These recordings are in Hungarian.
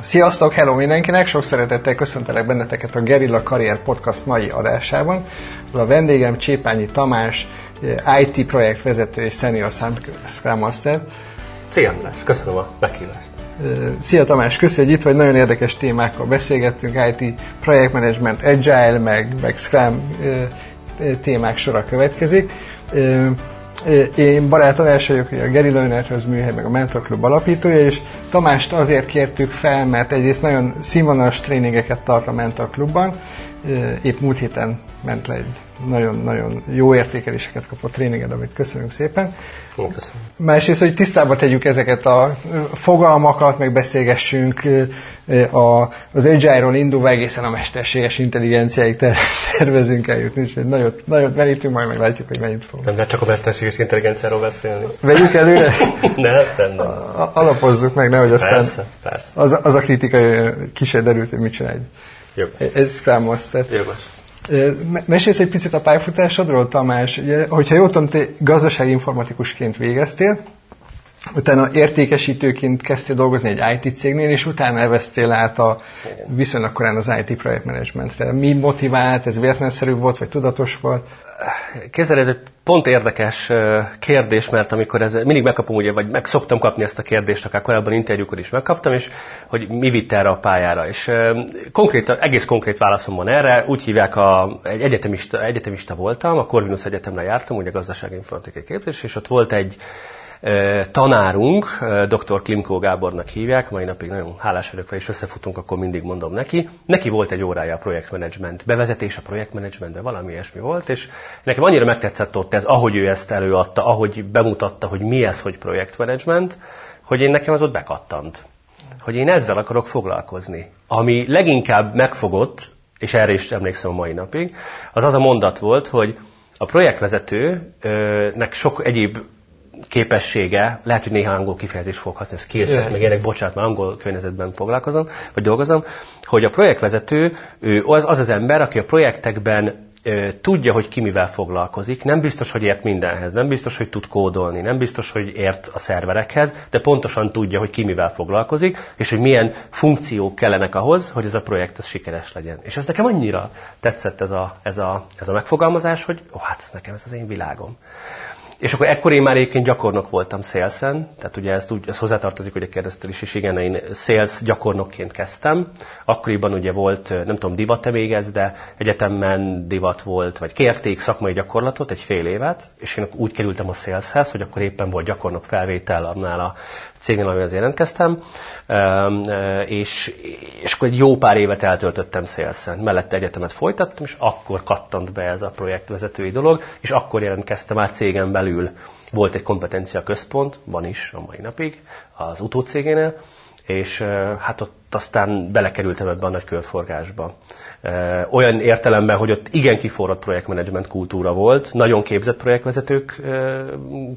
Sziasztok, hello mindenkinek! Sok szeretettel köszöntelek benneteket a Gerilla Karrier Podcast mai adásában. A vendégem Csépányi Tamás, IT projektvezető és senior Scrum Master. Szia, köszönöm a meghívást. Szia Tamás, köszönjük, hogy itt vagy, nagyon érdekes témákkal beszélgettünk, IT projektmanagement, Agile, meg, meg Scrum témák sora következik. Én barátom első vagyok, a Geri Lönerhöz műhely, meg a Mentor Club alapítója, és Tamást azért kértük fel, mert egyrészt nagyon színvonalas tréningeket tart a Mentor Clubban. Épp múlt héten ment le egy nagyon-nagyon jó értékeléseket kapott tréninged, amit köszönünk szépen. Köszönöm. Másrészt, hogy tisztába tegyük ezeket a fogalmakat, meg beszélgessünk a, az Agile-ról indulva egészen a mesterséges intelligenciáig ter- tervezünk eljutni, és nagyot, nagyot merítünk, majd meglátjuk, hogy mennyit fogunk. Nem lehet csak a mesterséges intelligenciáról beszélni. Vegyük előre? ne, nem, nem. Alapozzuk meg, nehogy aztán Persze, persze. Az, az a kritika kise derült, hogy mit csinálj. Jó. Ez Scrum Master. Jogos. Mesélsz egy picit a pályafutásodról, Tamás? Ugye, hogyha jól tudom, te gazdasági informatikusként végeztél, utána értékesítőként kezdtél dolgozni egy IT cégnél, és utána elvesztél át a viszonylag korán az IT projektmanagementre. Mi motivált? Ez véletlenszerű volt, vagy tudatos volt? Kézzel ez egy pont érdekes kérdés, mert amikor ez, mindig megkapom, ugye, vagy meg szoktam kapni ezt a kérdést, akár korábban interjúkor is megkaptam, és hogy mi vitte erre a pályára. És konkrét, egész konkrét válaszom van erre, úgy hívják, a, egy egyetemista, egyetemista voltam, a Corvinus Egyetemre jártam, ugye gazdasági informatikai képzés, és ott volt egy tanárunk, dr. Klimkó Gábornak hívják, mai napig nagyon hálás vagyok és összefutunk, akkor mindig mondom neki. Neki volt egy órája a projektmenedzsment, bevezetés a projektmenedzsmentbe, valami ilyesmi volt, és nekem annyira megtetszett ott ez, ahogy ő ezt előadta, ahogy bemutatta, hogy mi ez, hogy projektmenedzsment, hogy én nekem az ott bekattant. Hogy én ezzel akarok foglalkozni. Ami leginkább megfogott, és erre is emlékszem a mai napig, az az a mondat volt, hogy a projektvezetőnek sok egyéb képessége, lehet, hogy néha angol kifejezés fog használni, skillset, meg ilyenek, bocsánat, már angol környezetben foglalkozom, vagy dolgozom, hogy a projektvezető ő az, az az ember, aki a projektekben tudja, hogy ki mivel foglalkozik, nem biztos, hogy ért mindenhez, nem biztos, hogy tud kódolni, nem biztos, hogy ért a szerverekhez, de pontosan tudja, hogy ki mivel foglalkozik, és hogy milyen funkciók kellenek ahhoz, hogy ez a projekt ez sikeres legyen. És ez nekem annyira tetszett ez a, ez a, ez a megfogalmazás, hogy ó, hát ez nekem ez az én világom. És akkor ekkor én már egyébként gyakornok voltam Salesen, tehát ugye ezt, úgy, ez hozzátartozik, hogy a kérdeztél is, és igen, én Sales gyakornokként kezdtem. Akkoriban ugye volt, nem tudom, divat-e még ez, de egyetemben divat volt, vagy kérték szakmai gyakorlatot egy fél évet, és én úgy kerültem a Saleshez, hogy akkor éppen volt gyakornok felvétel annál a cégnél, amihez jelentkeztem, és, és akkor egy jó pár évet eltöltöttem Salesen. Mellette egyetemet folytattam, és akkor kattant be ez a projektvezetői dolog, és akkor jelentkeztem át cégen belül. Volt egy kompetencia központ, van is a mai napig, az utócégénél, és hát ott aztán belekerültem ebbe a nagy körforgásba. Olyan értelemben, hogy ott igen kiforrott projektmenedzsment kultúra volt, nagyon képzett projektvezetők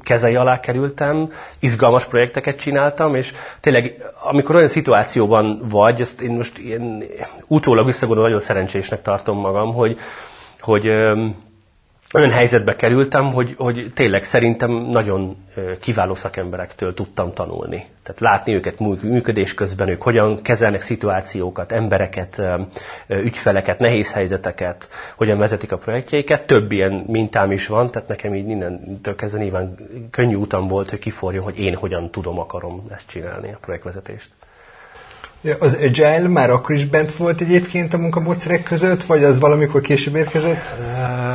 kezei alá kerültem, izgalmas projekteket csináltam, és tényleg, amikor olyan szituációban vagy, ezt én most ilyen utólag visszagondolva nagyon szerencsésnek tartom magam, hogy, hogy olyan helyzetbe kerültem, hogy, hogy tényleg szerintem nagyon kiváló szakemberektől tudtam tanulni. Tehát látni őket működés közben, ők hogyan kezelnek szituációkat, embereket, ügyfeleket, nehéz helyzeteket, hogyan vezetik a projektjeiket. Több ilyen mintám is van, tehát nekem így mindentől kezdve nyilván könnyű utam volt, hogy kiforjon, hogy én hogyan tudom, akarom ezt csinálni, a projektvezetést. Az Agile már akkor is bent volt egyébként a munkamódszerek között, vagy az valamikor később érkezett?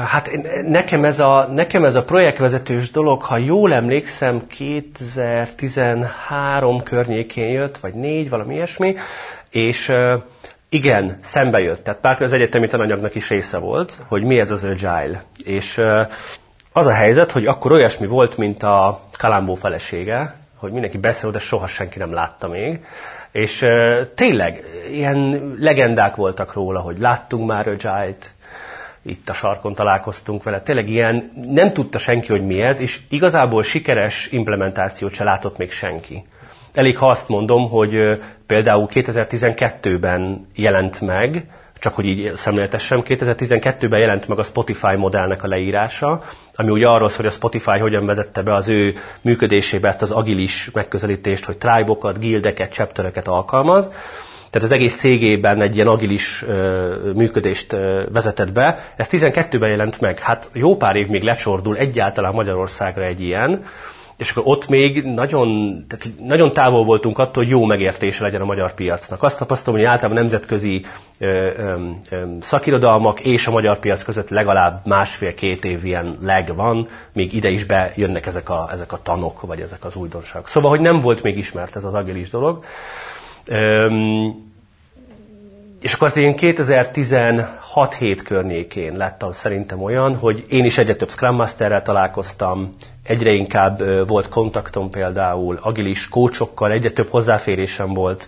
Hát nekem ez a, nekem ez a projektvezetős dolog, ha jól emlékszem, 2013 környékén jött, vagy négy, valami ilyesmi, és igen, szembe jött. Tehát pár az egyetemi tananyagnak is része volt, hogy mi ez az Agile. És az a helyzet, hogy akkor olyasmi volt, mint a Kalambó felesége, hogy mindenki beszél, de soha senki nem látta még és tényleg ilyen legendák voltak róla, hogy láttunk már Agile-t, itt a sarkon találkoztunk vele. Tényleg ilyen nem tudta senki, hogy mi ez, és igazából sikeres implementációt se látott még senki. Elég, ha azt mondom, hogy például 2012-ben jelent meg, csak hogy így szemléltessem, 2012-ben jelent meg a Spotify modellnek a leírása, ami ugye arról hogy a Spotify hogyan vezette be az ő működésébe ezt az agilis megközelítést, hogy tribe-okat, gildeket, chaptereket alkalmaz, tehát az egész cégében egy ilyen agilis működést vezetett be. Ez 12-ben jelent meg. Hát jó pár év még lecsordul egyáltalán Magyarországra egy ilyen, és akkor ott még nagyon, tehát nagyon távol voltunk attól, hogy jó megértése legyen a magyar piacnak. Azt tapasztalom, hogy általában nemzetközi ö, ö, ö, szakirodalmak és a magyar piac között legalább másfél-két év ilyen leg van, még ide is bejönnek ezek a, ezek a tanok, vagy ezek az újdonságok. Szóval, hogy nem volt még ismert ez az agilis dolog. Ö, és akkor az én 2016-7 környékén lettem szerintem olyan, hogy én is egyre több Scrum Masterrel találkoztam, egyre inkább volt kontaktom például agilis kócsokkal, egyre több hozzáférésem volt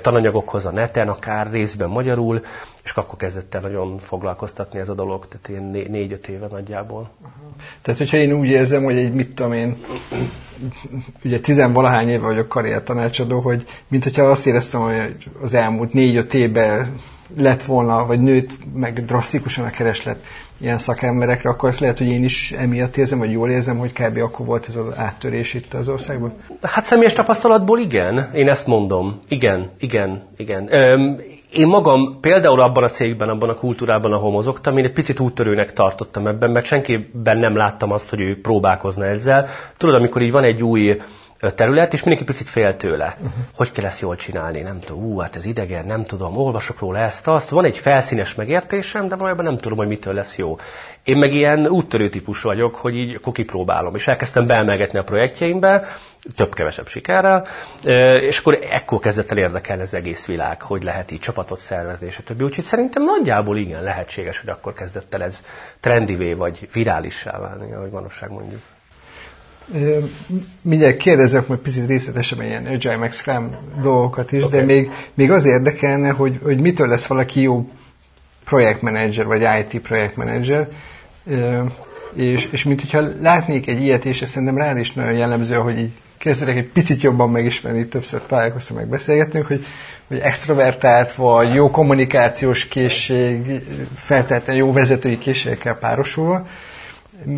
tananyagokhoz a neten, akár részben magyarul, és akkor kezdett el nagyon foglalkoztatni ez a dolog, tehát ilyen négy-öt éve nagyjából. Tehát, hogyha én úgy érzem, hogy egy, mit tudom én, ugye tizenvalahány éve vagyok karrier tanácsadó, hogy mint hogyha azt éreztem, hogy az elmúlt négy-öt évben lett volna, vagy nőtt meg drasztikusan a kereslet ilyen szakemberekre, akkor ezt lehet, hogy én is emiatt érzem, vagy jól érzem, hogy kb. akkor volt ez az áttörés itt az országban? Hát személyes tapasztalatból igen, én ezt mondom. Igen, igen, igen. Öm, én magam például abban a cégben, abban a kultúrában, ahol mozogtam, én egy picit úttörőnek tartottam ebben, mert senkiben nem láttam azt, hogy ő próbálkozna ezzel. Tudod, amikor így van egy új terület, és mindenki picit fél tőle. Uh-huh. Hogy kell ezt jól csinálni? Nem tudom, ú, hát ez idegen, nem tudom, olvasok róla ezt, azt. Van egy felszínes megértésem, de valójában nem tudom, hogy mitől lesz jó. Én meg ilyen úttörő típus vagyok, hogy így akkor kipróbálom. És elkezdtem beemelgetni a projektjeimbe, több-kevesebb sikerrel, és akkor ekkor kezdett el érdekelni az egész világ, hogy lehet így csapatot szervezni, és a többi. Úgyhogy szerintem nagyjából igen lehetséges, hogy akkor kezdett el ez trendivé vagy virálissá válni, ahogy manapság mondjuk. Mindjárt kérdezek majd picit részletesebben ilyen Agile meg Scrum dolgokat is, okay. de még, még az érdekelne, hogy, hogy mitől lesz valaki jó projektmenedzser, vagy IT projektmenedzser, és, és mint hogyha látnék egy ilyet, és ez szerintem rád is nagyon jellemző, hogy így kezdek egy picit jobban megismerni, többször találkoztam, meg beszélgetünk, hogy, hogy extrovertált vagy, jó kommunikációs készség, feltétlenül jó vezetői készségekkel párosulva,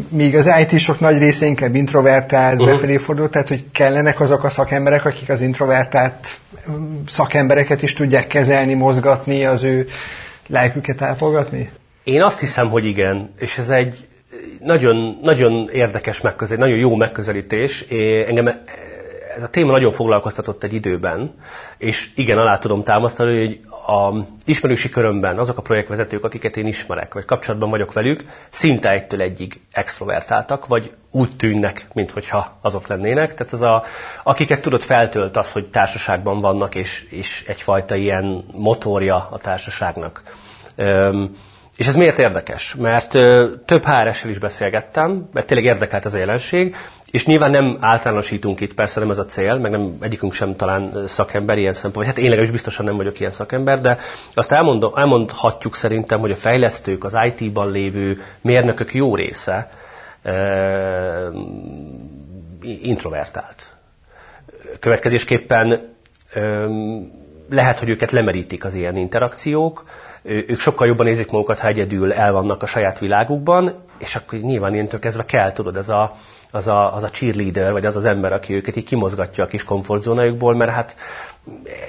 míg az IT-sok nagy része inkább introvertált, uh-huh. befelé fordult, tehát hogy kellenek azok a szakemberek, akik az introvertált um, szakembereket is tudják kezelni, mozgatni, az ő lelküket ápolgatni? Én azt hiszem, hogy igen, és ez egy nagyon, nagyon érdekes megközelítés, nagyon jó megközelítés. É, engem ez a téma nagyon foglalkoztatott egy időben, és igen, alá tudom támasztani, hogy a ismerősi körömben azok a projektvezetők, akiket én ismerek, vagy kapcsolatban vagyok velük, szinte egytől egyig extrovertáltak, vagy úgy tűnnek, mintha azok lennének. Tehát ez a, akiket tudod feltölt az, hogy társaságban vannak, és, és egyfajta ilyen motorja a társaságnak. Üm, és ez miért érdekes? Mert ö, több HRS-sel is beszélgettem, mert tényleg érdekelt ez a jelenség, és nyilván nem általánosítunk itt, persze nem ez a cél, meg nem egyikünk sem talán szakember ilyen szempontból, hát én legalábbis biztosan nem vagyok ilyen szakember, de azt elmondom, elmondhatjuk szerintem, hogy a fejlesztők, az IT-ban lévő mérnökök jó része uh, introvertált. Következésképpen um, lehet, hogy őket lemerítik az ilyen interakciók, ők sokkal jobban érzik magukat, ha egyedül el vannak a saját világukban, és akkor nyilván ilyentől kezdve kell, tudod, ez a, az a, az a cheerleader, vagy az az ember, aki őket így kimozgatja a kis komfortzónájukból, mert hát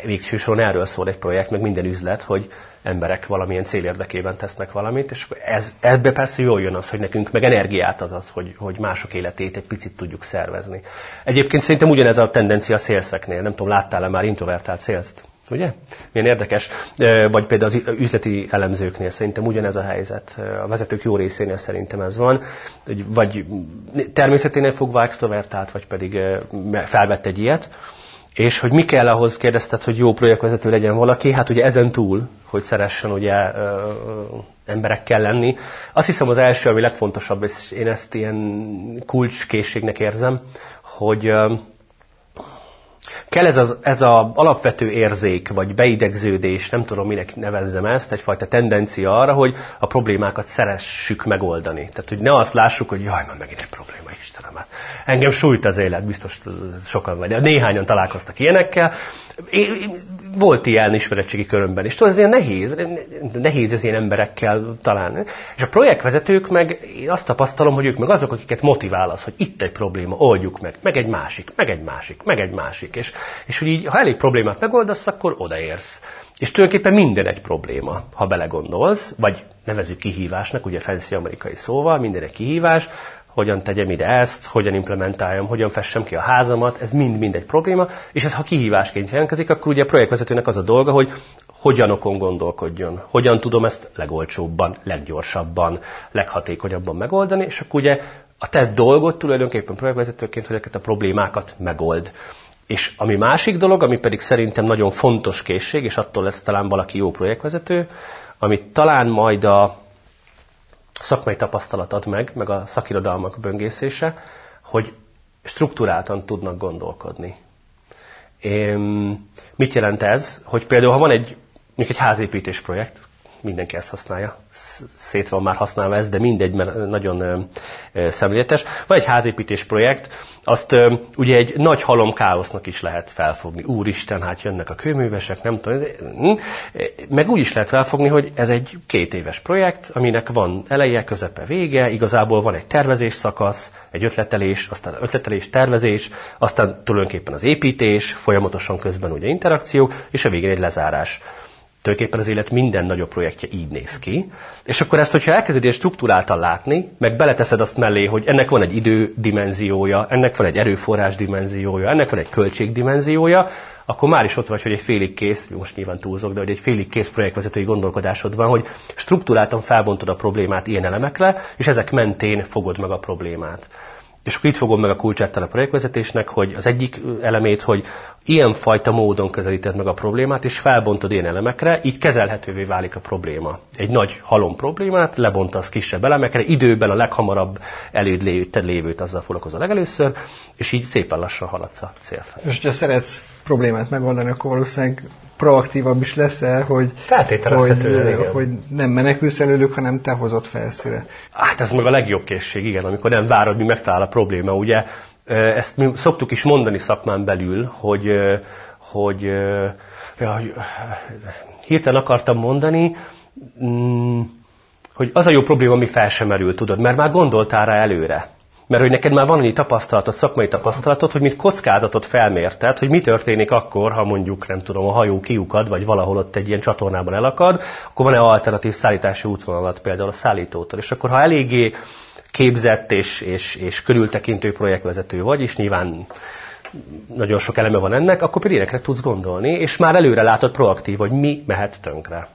végső soron erről szól egy projekt, meg minden üzlet, hogy emberek valamilyen cél érdekében tesznek valamit, és ez, ebbe persze jól jön az, hogy nekünk meg energiát az az, hogy, hogy mások életét egy picit tudjuk szervezni. Egyébként szerintem ugyanez a tendencia a szélszeknél, nem tudom, láttál-e már introvertált szélzt? Ugye? Milyen érdekes. Vagy például az üzleti elemzőknél szerintem ugyanez a helyzet. A vezetők jó részénél szerintem ez van. Vagy természeténél fogva extrovertált, vagy pedig felvett egy ilyet. És hogy mi kell ahhoz, kérdezted, hogy jó projektvezető legyen valaki, hát ugye ezen túl, hogy szeressen ugye ö, emberekkel lenni. Azt hiszem az első, ami legfontosabb, és én ezt ilyen kulcskészségnek érzem, hogy Kell ez az ez a alapvető érzék, vagy beidegződés, nem tudom, minek nevezzem ezt, egyfajta tendencia arra, hogy a problémákat szeressük megoldani. Tehát, hogy ne azt lássuk, hogy jaj, már megint egy probléma, Isten Istenem, engem sújt az élet, biztos sokan vagy, néhányan találkoztak ilyenekkel. Volt ilyen ismeretségi körömben, és tudod, ez ilyen nehéz, nehéz ez ilyen emberekkel találni. És a projektvezetők meg, én azt tapasztalom, hogy ők meg azok, akiket motivál az, hogy itt egy probléma, oldjuk meg, meg egy másik, meg egy másik, meg egy másik. És, és hogy így, ha elég problémát megoldasz, akkor odaérsz. És tulajdonképpen minden egy probléma, ha belegondolsz, vagy nevezük kihívásnak, ugye fancy amerikai szóval, minden egy kihívás, hogyan tegyem ide ezt, hogyan implementáljam, hogyan fessem ki a házamat, ez mind-mind egy probléma, és ez ha kihívásként jelentkezik, akkor ugye a projektvezetőnek az a dolga, hogy hogyan okon gondolkodjon, hogyan tudom ezt legolcsóbban, leggyorsabban, leghatékonyabban megoldani, és akkor ugye a te dolgod tulajdonképpen projektvezetőként, hogy ezeket a problémákat megold. És ami másik dolog, ami pedig szerintem nagyon fontos készség, és attól lesz talán valaki jó projektvezető, amit talán majd a szakmai tapasztalat ad meg, meg a szakirodalmak böngészése, hogy struktúráltan tudnak gondolkodni. Én, mit jelent ez? Hogy például, ha van egy, egy házépítés projekt, mindenki ezt használja, szét van már használva ez, de mindegy, mert nagyon szemléletes. Van egy házépítés projekt, azt ugye egy nagy halom káosznak is lehet felfogni. Úristen, hát jönnek a kőművesek, nem tudom. Ez, hm? meg úgy is lehet felfogni, hogy ez egy két éves projekt, aminek van eleje, közepe, vége, igazából van egy tervezés szakasz, egy ötletelés, aztán ötletelés, tervezés, aztán tulajdonképpen az építés, folyamatosan közben ugye interakció, és a végén egy lezárás. Tulajdonképpen az élet minden nagyobb projektje így néz ki. És akkor ezt, hogyha elkezded ilyen struktúráltan látni, meg beleteszed azt mellé, hogy ennek van egy idődimenziója, ennek van egy erőforrás dimenziója, ennek van egy költségdimenziója, akkor már is ott vagy, hogy egy félig kész, most nyilván túlzok, de hogy egy félig kész projektvezetői gondolkodásod van, hogy struktúráltan felbontod a problémát ilyen elemekre, és ezek mentén fogod meg a problémát. És akkor itt fogom meg a kulcsát a projektvezetésnek, hogy az egyik elemét, hogy ilyen fajta módon közelíted meg a problémát, és felbontod ilyen elemekre, így kezelhetővé válik a probléma. Egy nagy halom problémát lebontasz kisebb elemekre, időben a leghamarabb eléd lévőt azzal foglalkozol legelőször, és így szépen lassan haladsz a cél felé. És ha szeretsz problémát megoldani, akkor valószínűleg proaktívabb is leszel, hogy, hogy, hogy nem menekülsz előlük, hanem te hozott felszíre. Hát ez meg a legjobb készség, igen, amikor nem várod, mi megtalál a probléma. Ugye ezt mi szoktuk is mondani szakmán belül, hogy, hogy ja, hirtelen akartam mondani, mm, hogy az a jó probléma, ami fel sem merül, tudod, mert már gondoltál rá előre. Mert hogy neked már van annyi tapasztalatod, szakmai tapasztalatod, hogy mit kockázatot felmérted, hogy mi történik akkor, ha mondjuk, nem tudom, a hajó kiukad, vagy valahol ott egy ilyen csatornában elakad, akkor van-e alternatív szállítási útvonalat például a szállítótól. És akkor, ha eléggé képzett és, és, és körültekintő projektvezető vagy, és nyilván nagyon sok eleme van ennek, akkor ilyenekre tudsz gondolni, és már előre látod proaktív, hogy mi mehet tönkre.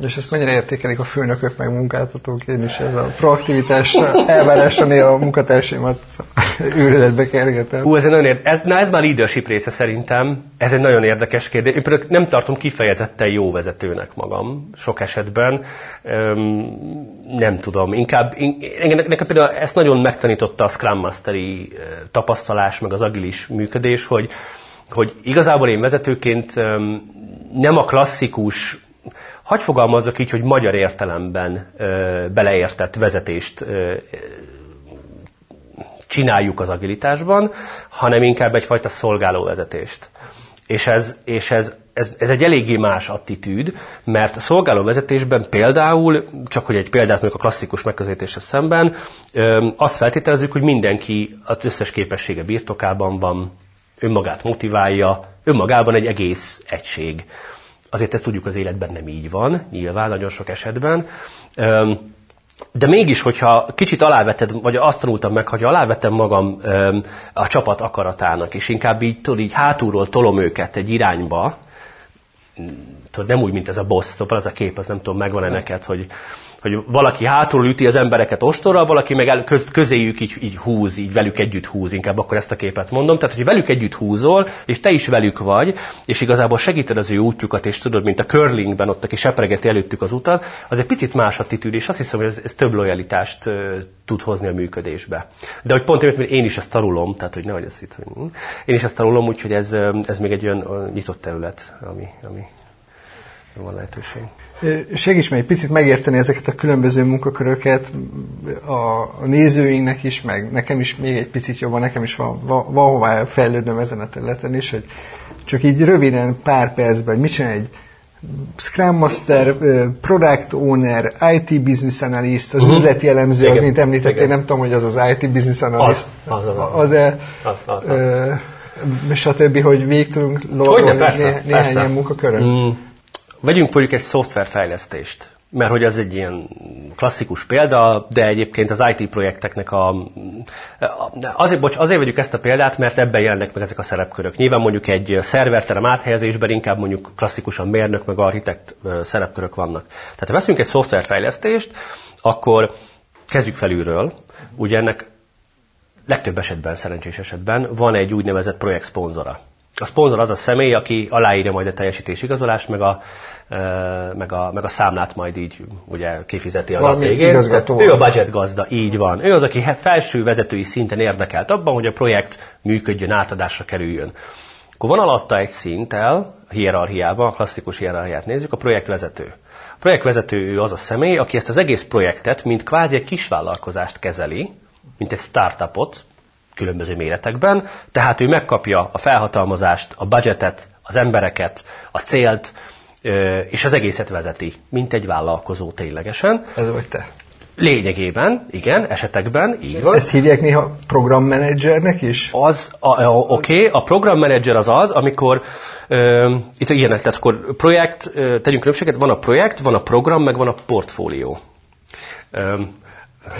És ezt mennyire értékelik a főnökök meg munkáltatók? Én is ez a proaktivitás elvárása a munkatársaimat őrületbe kergetem. Ú, ez egy nagyon érdekes, ez, na ez már leadership része szerintem. Ez egy nagyon érdekes kérdés. Én például nem tartom kifejezetten jó vezetőnek magam sok esetben. Öm, nem tudom. Inkább, nekem, nekem például ezt nagyon megtanította a Scrum Masteri tapasztalás, meg az agilis működés, hogy, hogy igazából én vezetőként nem a klasszikus Hagy fogalmazzak így, hogy magyar értelemben ö, beleértett vezetést ö, csináljuk az agilitásban, hanem inkább egyfajta szolgáló vezetést. És ez, és ez, ez, ez egy eléggé más attitűd, mert a szolgáló vezetésben például, csak hogy egy példát mondjuk a klasszikus megközelítésre szemben, azt feltételezzük, hogy mindenki az összes képessége birtokában van, önmagát motiválja, önmagában egy egész egység. Azért ezt tudjuk az életben nem így van, nyilván nagyon sok esetben. De mégis, hogyha kicsit aláveted, vagy azt tanultam meg, hogy alávetem magam a csapat akaratának, és inkább így, tudod, így hátulról tolom őket egy irányba, tudod, nem úgy, mint ez a boss, az a kép, az nem tudom, megvan-e neked, hogy hogy valaki hátul üti az embereket ostorral, valaki meg el, köz, közéjük így, így húz, így velük együtt húz, inkább akkor ezt a képet mondom. Tehát, hogy velük együtt húzol, és te is velük vagy, és igazából segíted az ő útjukat, és tudod, mint a curlingben ott, aki sepregeti előttük az utat, az egy picit más attitűd, és azt hiszem, hogy ez, ez több lojalitást tud hozni a működésbe. De hogy pont mert én is ezt tanulom, tehát hogy nehogy ezt itt, hogy én is ezt tanulom, úgyhogy ez, ez még egy olyan nyitott terület, ami, ami van lehetőség. Segíts meg egy picit megérteni ezeket a különböző munkaköröket a, nézőinknek is, meg nekem is még egy picit jobban, nekem is van, van, van hová fejlődnöm ezen a területen is, hogy csak így röviden pár percben, mit csinál egy Scrum Master, Product Owner, IT Business Analyst, az uh-huh. üzleti elemző, Igen. mint említettél, nem tudom, hogy az az IT Business Analyst. Az, az, az. az, az, az, az, az. az. stb., hogy végig tudunk logolni né- néhány ilyen munkakörön. Mm. Vegyünk mondjuk egy szoftverfejlesztést mert hogy ez egy ilyen klasszikus példa, de egyébként az IT projekteknek a... Azért, bocs, azért vegyük ezt a példát, mert ebben jelennek meg ezek a szerepkörök. Nyilván mondjuk egy szerverterem áthelyezésben inkább mondjuk klasszikusan mérnök meg architekt szerepkörök vannak. Tehát ha veszünk egy szoftverfejlesztést, akkor kezdjük felülről. Ugye ennek legtöbb esetben, szerencsés esetben van egy úgynevezett projekt szponzora. A szponzor az a személy, aki aláírja majd a teljesítés igazolást, meg a, meg a, meg a számlát majd így ugye kifizeti a nap végén. Ő a budget gazda, így van. Ő az, aki felső vezetői szinten érdekelt abban, hogy a projekt működjön, átadásra kerüljön. Akkor van alatta egy szinttel, a hierarchiában, a klasszikus hierarchiát nézzük, a projektvezető. A projektvezető ő az a személy, aki ezt az egész projektet, mint kvázi egy kisvállalkozást kezeli, mint egy startupot, különböző méretekben, tehát ő megkapja a felhatalmazást, a budgetet, az embereket, a célt, és az egészet vezeti, mint egy vállalkozó ténylegesen. Ez vagy te. Lényegében, igen, esetekben, így van. Ezt hívják néha programmenedzsernek is? Az, oké, okay, a programmenedzser az az, amikor uh, itt ilyenek, tehát akkor projekt, uh, tegyünk különbséget, van a projekt, van a program, meg van a portfólió.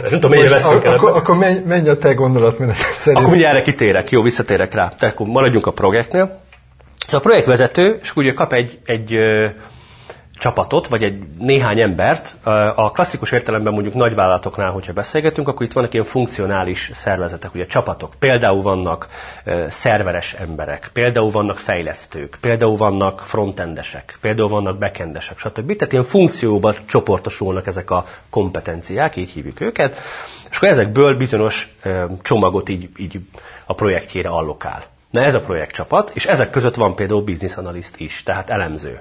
Nem tudom, mennyire veszünk el. Akkor, akkor menj, menj a te gondolatmenetet szerint. Akkor mindjárt erre kitérek, jó, visszatérek rá. Tehát akkor maradjunk a projektnél. Szóval a projektvezető, és ugye kap egy, egy csapatot, vagy egy néhány embert. A klasszikus értelemben mondjuk nagyvállalatoknál, hogyha beszélgetünk, akkor itt vannak ilyen funkcionális szervezetek, ugye csapatok. Például vannak szerveres emberek, például vannak fejlesztők, például vannak frontendesek, például vannak backendesek, stb. Tehát ilyen funkcióban csoportosulnak ezek a kompetenciák, így hívjuk őket, és akkor ezekből bizonyos csomagot így, így a projektjére allokál. Na ez a projektcsapat, és ezek között van például business analyst is, tehát elemző.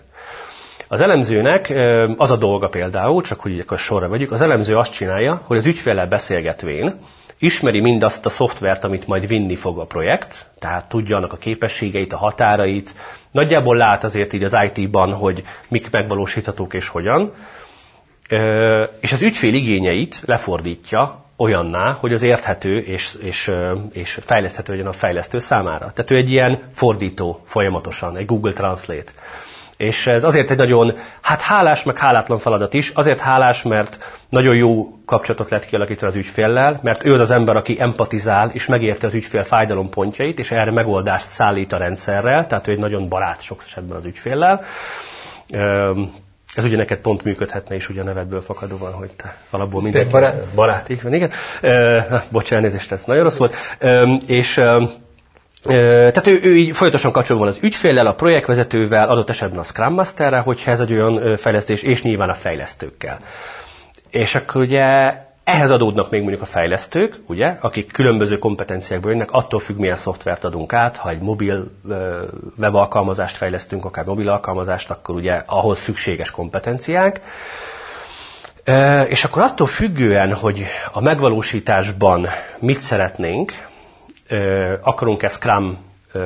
Az elemzőnek az a dolga például, csak hogy akkor sorra vegyük, az elemző azt csinálja, hogy az ügyféllel beszélgetvén ismeri mindazt a szoftvert, amit majd vinni fog a projekt, tehát tudja annak a képességeit, a határait, nagyjából lát azért így az IT-ban, hogy mik megvalósíthatók és hogyan, és az ügyfél igényeit lefordítja olyanná, hogy az érthető és, és, és fejleszthető legyen a fejlesztő számára. Tehát ő egy ilyen fordító folyamatosan, egy Google Translate. És ez azért egy nagyon, hát hálás, meg hálátlan feladat is. Azért hálás, mert nagyon jó kapcsolatot lehet kialakítani az ügyféllel, mert ő az az ember, aki empatizál, és megérti az ügyfél fájdalompontjait, és erre megoldást szállít a rendszerrel, tehát ő egy nagyon barát sok esetben az ügyféllel. Ez ugye neked pont működhetne is ugye a nevedből fakadóan, hogy te alapból mindenki barát, barát így van, igen. Uh, bocs, elnézést, ez nagyon rossz volt. És tehát ő, ő így folyamatosan kapcsolatban az ügyféllel, a projektvezetővel, adott esetben a Scrum Masterrel, hogyha ez egy olyan fejlesztés, és nyilván a fejlesztőkkel. És akkor ugye ehhez adódnak még mondjuk a fejlesztők, ugye, akik különböző kompetenciákból jönnek, attól függ, milyen szoftvert adunk át, ha egy mobil webalkalmazást fejlesztünk, akár mobil alkalmazást, akkor ugye ahhoz szükséges kompetenciák. És akkor attól függően, hogy a megvalósításban mit szeretnénk, akarunk-e Scrum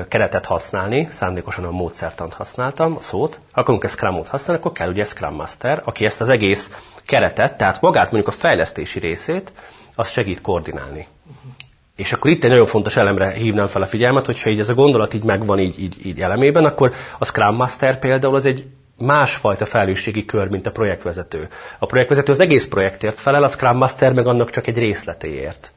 keretet használni, szándékosan a módszertant használtam, a szót, akarunk-e Scrumot használni, akkor kell ugye Scrum Master, aki ezt az egész keretet, tehát magát mondjuk a fejlesztési részét, azt segít koordinálni. Uh-huh. És akkor itt egy nagyon fontos elemre hívnám fel a figyelmet, hogyha így ez a gondolat így megvan így, így, így elemében, akkor a Scrum Master például az egy másfajta felelősségi kör, mint a projektvezető. A projektvezető az egész projektért felel, a Scrum Master meg annak csak egy részletéért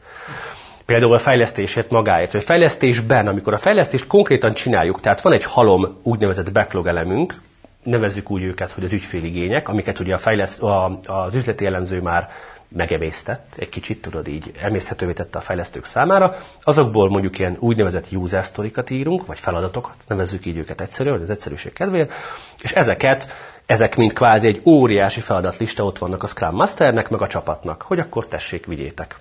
például a fejlesztésért magáért. A fejlesztésben, amikor a fejlesztést konkrétan csináljuk, tehát van egy halom úgynevezett backlog elemünk, nevezzük úgy őket, hogy az ügyféligények, amiket ugye a fejleszt, a, az üzleti elemző már megemésztett, egy kicsit tudod így emészhetővé tette a fejlesztők számára, azokból mondjuk ilyen úgynevezett user sztorikat írunk, vagy feladatokat, nevezzük így őket egyszerűen, az egyszerűség kedvéért, és ezeket, ezek mind kvázi egy óriási feladatlista ott vannak a Scrum Masternek, meg a csapatnak, hogy akkor tessék, vigyétek.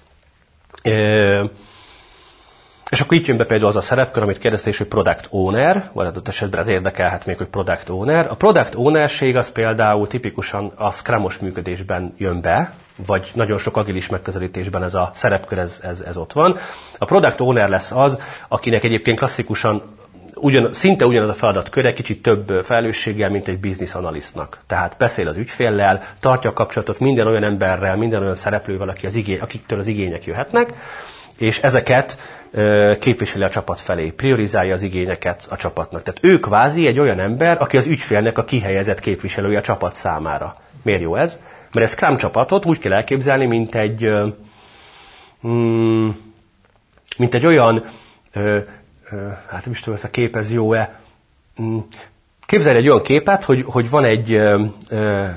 És akkor itt jön be például az a szerepkör, amit kérdezte is, hogy product owner, vagy adott esetben az érdekelhet még, hogy product owner. A product ownerség az például tipikusan a scrumos működésben jön be, vagy nagyon sok agilis megközelítésben ez a szerepkör, ez, ez, ez ott van. A product owner lesz az, akinek egyébként klasszikusan ugyan, szinte ugyanaz a feladat köre, kicsit több felelősséggel, mint egy business analysztnak. Tehát beszél az ügyféllel, tartja a kapcsolatot minden olyan emberrel, minden olyan szereplővel, aki az igény, akiktől az igények jöhetnek, és ezeket képviseli a csapat felé, priorizálja az igényeket a csapatnak. Tehát ő kvázi egy olyan ember, aki az ügyfélnek a kihelyezett képviselője a csapat számára. Miért jó ez? Mert egy Scrum csapatot úgy kell elképzelni, mint egy, mm, mint egy olyan, hát nem is tudom, ez a kép ez jó-e, mm, Képzelj egy olyan képet, hogy, hogy van, egy,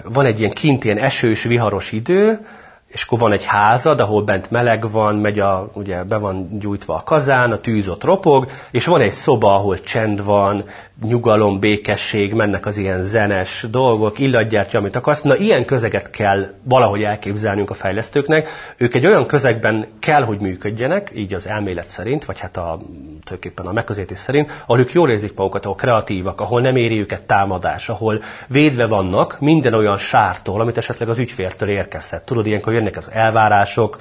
van egy ilyen kint ilyen esős, viharos idő, és akkor van egy házad, ahol bent meleg van, megy a, ugye be van gyújtva a kazán, a tűz ott ropog, és van egy szoba, ahol csend van, nyugalom, békesség, mennek az ilyen zenes dolgok, illatgyártja, amit akarsz. Na, ilyen közeget kell valahogy elképzelnünk a fejlesztőknek. Ők egy olyan közegben kell, hogy működjenek, így az elmélet szerint, vagy hát a, tulajdonképpen a megközelítés szerint, ahol ők jól érzik magukat, ahol kreatívak, ahol nem éri őket támadás, ahol védve vannak minden olyan sártól, amit esetleg az ügyféltől érkezhet. Tudod, ilyenkor jönnek az elvárások,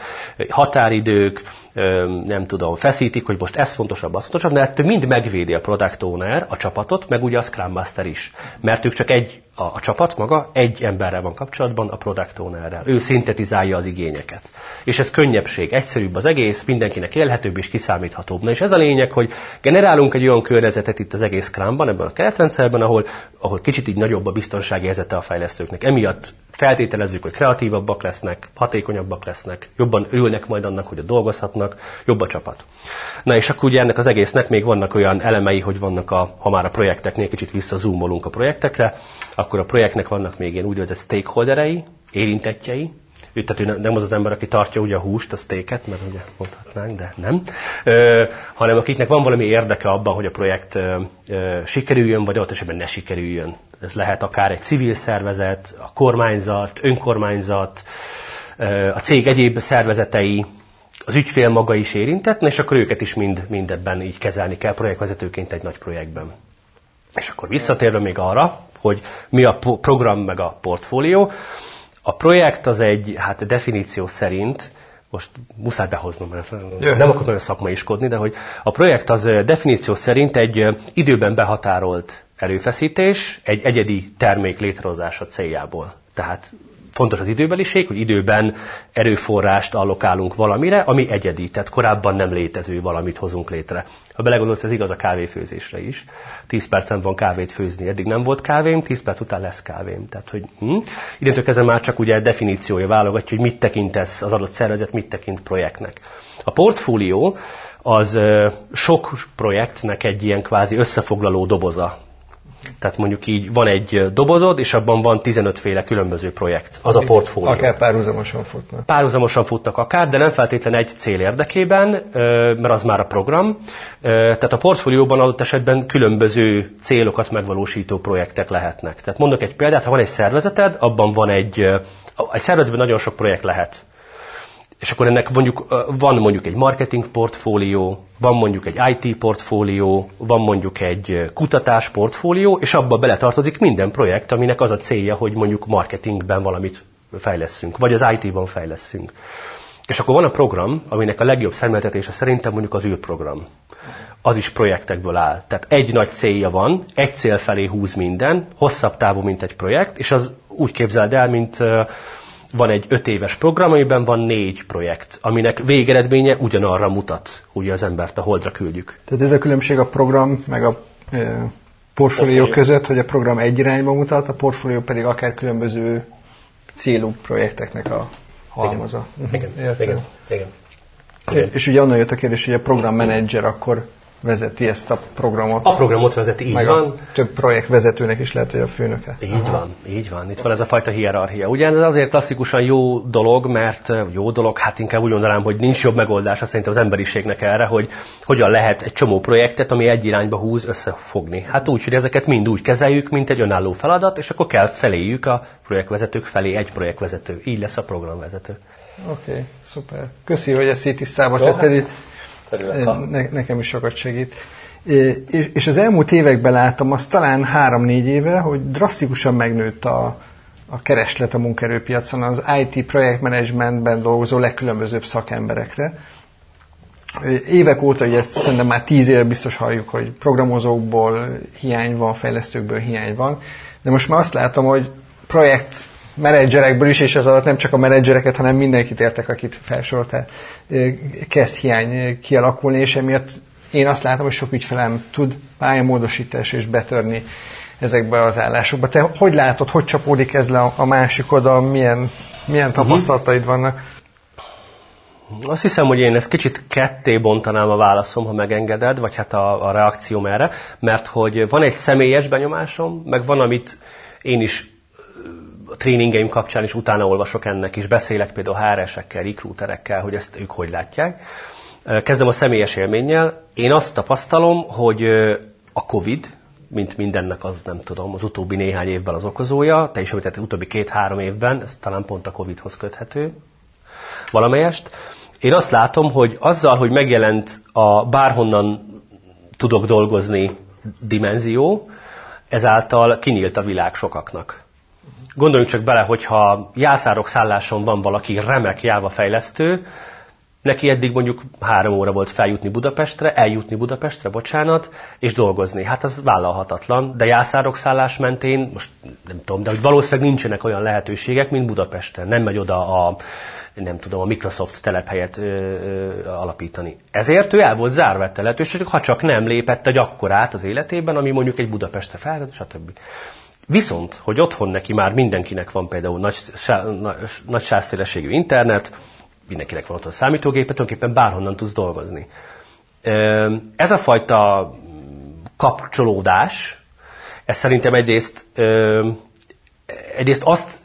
határidők, nem tudom, feszítik, hogy most ez fontosabb, az fontosabb, de ettől mind megvédi a product owner, a csapatot, meg ugye a Scrum Master is. Mert ők csak egy, a, a csapat maga egy emberrel van kapcsolatban, a product ownerrel. Ő szintetizálja az igényeket. És ez könnyebbség, egyszerűbb az egész, mindenkinek élhetőbb és kiszámíthatóbb. Na és ez a lényeg, hogy generálunk egy olyan környezetet itt az egész Scrumban, ebben a keretrendszerben, ahol, ahol kicsit így nagyobb a biztonsági érzete a fejlesztőknek. Emiatt feltételezzük, hogy kreatívabbak lesznek, hatékonyabbak lesznek, jobban ülnek majd annak, hogy a dolgozhatnak, jobb a csapat. Na és akkor ugye ennek az egésznek még vannak olyan elemei, hogy vannak a, ha már a projekteknél kicsit visszazoomolunk a projektekre, akkor a projektnek vannak még ilyen úgynevezett stakeholderei, érintettjei, ő, tehát ő nem az az ember, aki tartja ugye a húst, a sztéket, mert ugye mondhatnánk, de nem, ö, hanem akiknek van valami érdeke abban, hogy a projekt ö, ö, sikerüljön, vagy ott esetben ne sikerüljön. Ez lehet akár egy civil szervezet, a kormányzat, önkormányzat, ö, a cég egyéb szervezetei, az ügyfél maga is érintett, és akkor őket is mind, mindebben így kezelni kell projektvezetőként egy nagy projektben. És akkor visszatérve még arra, hogy mi a program meg a portfólió. A projekt az egy, hát definíció szerint, most muszáj behoznom, mert nem akarok nagyon szakmaiskodni, de hogy a projekt az definíció szerint egy időben behatárolt erőfeszítés egy egyedi termék létrehozása céljából. Tehát fontos az időbeliség, hogy időben erőforrást allokálunk valamire, ami egyedi, tehát korábban nem létező valamit hozunk létre. Ha belegondolsz, ez igaz a kávéfőzésre is. 10 percen van kávét főzni, eddig nem volt kávém, 10 perc után lesz kávém. Tehát, hogy hm? Idéntől kezdve már csak ugye definíciója válogatja, hogy mit tekintesz az adott szervezet, mit tekint projektnek. A portfólió az sok projektnek egy ilyen kvázi összefoglaló doboza. Tehát mondjuk így van egy dobozod, és abban van 15 féle különböző projekt. Az a portfólió. Akár párhuzamosan futnak. Párhuzamosan futnak akár, de nem feltétlen egy cél érdekében, mert az már a program. Tehát a portfólióban adott esetben különböző célokat megvalósító projektek lehetnek. Tehát mondok egy példát, ha van egy szervezeted, abban van egy, egy szervezetben nagyon sok projekt lehet és akkor ennek mondjuk, van mondjuk egy marketing portfólió, van mondjuk egy IT portfólió, van mondjuk egy kutatás portfólió, és abba beletartozik minden projekt, aminek az a célja, hogy mondjuk marketingben valamit fejleszünk, vagy az IT-ban fejleszünk. És akkor van a program, aminek a legjobb szemléltetése szerintem mondjuk az űrprogram. Az is projektekből áll. Tehát egy nagy célja van, egy cél felé húz minden, hosszabb távú, mint egy projekt, és az úgy képzeld el, mint van egy öt éves program, amiben van négy projekt, aminek végeredménye ugyanarra mutat, ugye az embert a holdra küldjük. Tehát ez a különbség a program meg a e, portfólió között, hogy a program egy irányba mutat, a portfólió pedig akár különböző célú projekteknek a halmaza. Igen, igen, igen, igen. igen. És ugye onnan jött a kérdés, hogy a programmenedzser akkor vezeti ezt a programot. A programot vezeti, így meg van. A több projektvezetőnek is lehet, hogy a főnöke. Így Aha. van, így van. Itt van ez a fajta hierarchia. Ugye ez azért klasszikusan jó dolog, mert jó dolog, hát inkább úgy mondanám, hogy nincs jobb megoldása szerintem az emberiségnek erre, hogy hogyan lehet egy csomó projektet, ami egy irányba húz, összefogni. Hát úgy, hogy ezeket mind úgy kezeljük, mint egy önálló feladat, és akkor kell feléjük a projektvezetők felé egy projektvezető. Így lesz a programvezető. Oké, okay, szuper. Köszi, hogy ezt így tisztába tetted. Hát Ne, nekem is sokat segít. És az elmúlt években láttam, azt talán három-négy éve, hogy drasztikusan megnőtt a, a kereslet a munkerőpiacon az IT projektmenedzsmentben dolgozó legkülönbözőbb szakemberekre. Évek óta, ugye szerintem már tíz éve biztos halljuk, hogy programozókból hiány van, fejlesztőkből hiány van, de most már azt látom, hogy projekt menedzserekből is, és ez alatt nem csak a menedzsereket, hanem mindenkit értek, akit felsoroltál, kezd hiány kialakulni, és emiatt én azt látom, hogy sok ügyfelem tud pályamódosítás és betörni ezekbe az állásokba. Te hogy látod, hogy csapódik ez le a másik oda, milyen, milyen tapasztalataid vannak? Azt hiszem, hogy én ezt kicsit ketté bontanám a válaszom, ha megengeded, vagy hát a, a reakcióm erre, mert hogy van egy személyes benyomásom, meg van, amit én is a tréningeim kapcsán is utána olvasok ennek, és beszélek például HR-esekkel, recruiterekkel, hogy ezt ők hogy látják. Kezdem a személyes élménnyel. Én azt tapasztalom, hogy a COVID, mint mindennek az nem tudom, az utóbbi néhány évben az okozója, te is említetted, utóbbi két-három évben, ez talán pont a Covid-hoz köthető valamelyest. Én azt látom, hogy azzal, hogy megjelent a bárhonnan tudok dolgozni dimenzió, ezáltal kinyílt a világ sokaknak. Gondoljunk csak bele, hogyha jászárok szálláson van valaki remek Java fejlesztő, Neki eddig mondjuk három óra volt feljutni Budapestre, eljutni Budapestre, bocsánat, és dolgozni. Hát az vállalhatatlan, de jászárok szállás mentén, most nem tudom, de valószínűleg nincsenek olyan lehetőségek, mint Budapesten. Nem megy oda a, nem tudom, a Microsoft telephelyet ö, ö, alapítani. Ezért ő el volt zárva a lehetőség, ha csak nem lépett egy akkorát az életében, ami mondjuk egy Budapestre fel, stb. Viszont, hogy otthon neki már mindenkinek van például nagy, nagy, nagy sávszélességű internet, mindenkinek van otthon számítógépet, tulajdonképpen bárhonnan tudsz dolgozni. Ez a fajta kapcsolódás, ez szerintem egyrészt, egyrészt azt,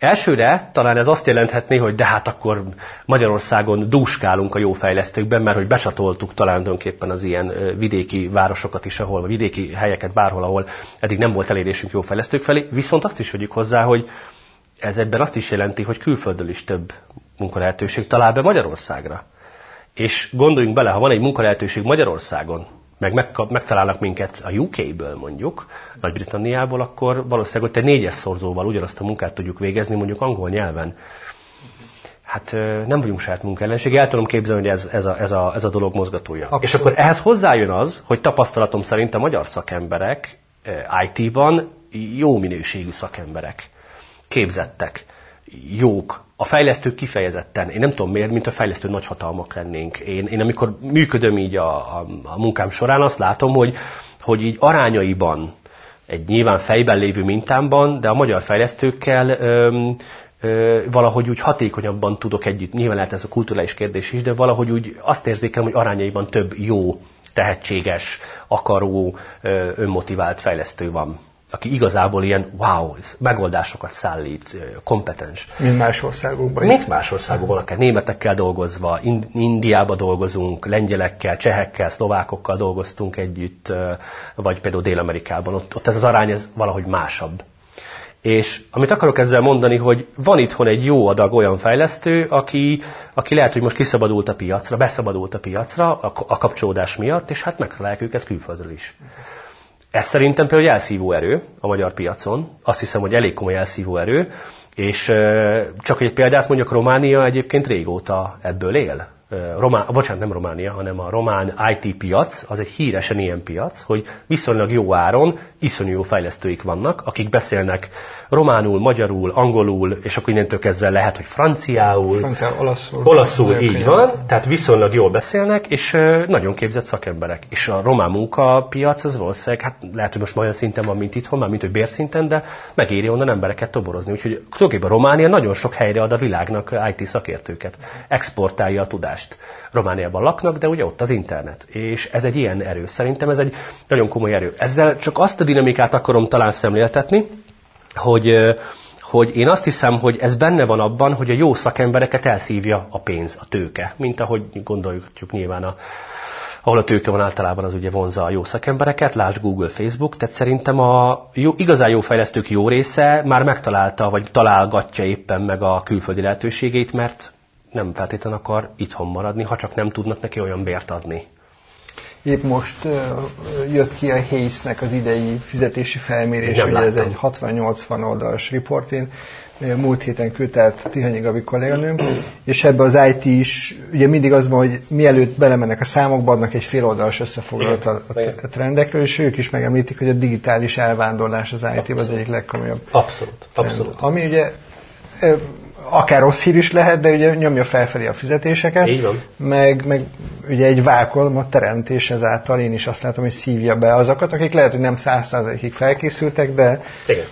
elsőre talán ez azt jelenthetné, hogy de hát akkor Magyarországon dúskálunk a jó fejlesztőkben, mert hogy becsatoltuk talán tulajdonképpen az ilyen vidéki városokat is, ahol, vidéki helyeket bárhol, ahol eddig nem volt elérésünk jó fejlesztők felé, viszont azt is vegyük hozzá, hogy ez ebben azt is jelenti, hogy külföldről is több munkalehetőség talál be Magyarországra. És gondoljunk bele, ha van egy munkalehetőség Magyarországon, meg megtalálnak minket a UK-ből mondjuk, Nagy-Britanniából, akkor valószínűleg ott egy négyes szorzóval ugyanazt a munkát tudjuk végezni mondjuk angol nyelven. Hát nem vagyunk saját munkaellenség, el tudom képzelni, hogy ez, ez, a, ez, a, ez a dolog mozgatója. Abszolút. És akkor ehhez hozzájön az, hogy tapasztalatom szerint a magyar szakemberek IT-ban jó minőségű szakemberek, képzettek, jók, a fejlesztők kifejezetten, én nem tudom miért, mint a fejlesztő nagyhatalmak lennénk. Én, én amikor működöm így a, a, a munkám során, azt látom, hogy, hogy így arányaiban, egy nyilván fejben lévő mintámban, de a magyar fejlesztőkkel öm, ö, valahogy úgy hatékonyabban tudok együtt, nyilván lehet ez a kulturális kérdés is, de valahogy úgy azt érzékelem, hogy arányaiban több jó, tehetséges, akaró, ö, önmotivált fejlesztő van aki igazából ilyen wow, megoldásokat szállít, kompetens. Mint más országokban. Mint más országokban, akár németekkel dolgozva, Indiába dolgozunk, lengyelekkel, csehekkel, szlovákokkal dolgoztunk együtt, vagy például Dél-Amerikában. Ott, ott ez az arány ez valahogy másabb. És amit akarok ezzel mondani, hogy van itthon egy jó adag olyan fejlesztő, aki, aki lehet, hogy most kiszabadult a piacra, beszabadult a piacra a, a kapcsolódás miatt, és hát megtalálják őket külföldről is. Ez szerintem például elszívó erő a magyar piacon. Azt hiszem, hogy elég komoly elszívó erő, és csak egy példát mondjak, Románia egyébként régóta ebből él. Román, bocsánat, nem Románia, hanem a román IT piac, az egy híresen ilyen piac, hogy viszonylag jó áron iszonyú jó fejlesztőik vannak, akik beszélnek románul, magyarul, angolul, és akkor innentől kezdve lehet, hogy franciául, franciául olaszul, olaszul így van, tehát viszonylag jól beszélnek, és nagyon képzett szakemberek. És a román munkapiac az valószínűleg, hát lehet, hogy most olyan szinten van, mint itthon, már mint hogy bérszinten, de megéri onnan embereket toborozni. Úgyhogy tulajdonképpen Románia nagyon sok helyre ad a világnak IT szakértőket, exportálja a tudást. Romániában laknak, de ugye ott az internet. És ez egy ilyen erő. Szerintem ez egy nagyon komoly erő. Ezzel csak azt a dinamikát akarom talán szemléltetni, hogy hogy én azt hiszem, hogy ez benne van abban, hogy a jó szakembereket elszívja a pénz, a tőke, mint ahogy gondoljuk nyilván a, ahol a tőke van általában, az ugye vonza a jó szakembereket, lásd Google, Facebook, tehát szerintem a jó, igazán jó fejlesztők jó része már megtalálta, vagy találgatja éppen meg a külföldi lehetőségét, mert nem feltétlenül akar itthon maradni, ha csak nem tudnak neki olyan bért adni. Épp most uh, jött ki a Hayes-nek az idei fizetési felmérés, hogy ez egy 60-80 oldalas report. Én múlt héten küldte Tihanyi Gabi kolléganőm, és ebbe az IT is, ugye mindig az van, hogy mielőtt belemennek a számokba, adnak egy fél oldalas összefoglalót a, a, a trendekről, és ők is megemlítik, hogy a digitális elvándorlás az IT az egyik legkomolyabb. Abszolút, abszolút. Trend. Ami ugye akár rossz hír is lehet, de ugye nyomja felfelé a fizetéseket. Így van. Meg, meg ugye egy vákolom a teremtés ezáltal én is azt látom, hogy szívja be azokat, akik lehet, hogy nem száz százalékig felkészültek, de Igen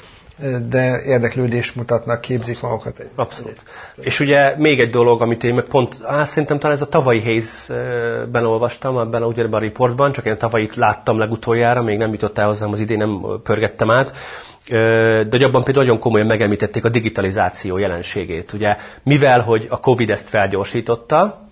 de érdeklődést mutatnak, képzik magukat. Abszolút. Egy, és ugye még egy dolog, amit én meg pont, á, szerintem talán ez a tavalyi Hayes-ben olvastam, ebben a, ugyanebben a riportban, csak én tavalyit láttam legutoljára, még nem jutott el hozzám az idén, nem pörgettem át, de abban például nagyon komolyan megemlítették a digitalizáció jelenségét. Ugye, mivel, hogy a Covid ezt felgyorsította,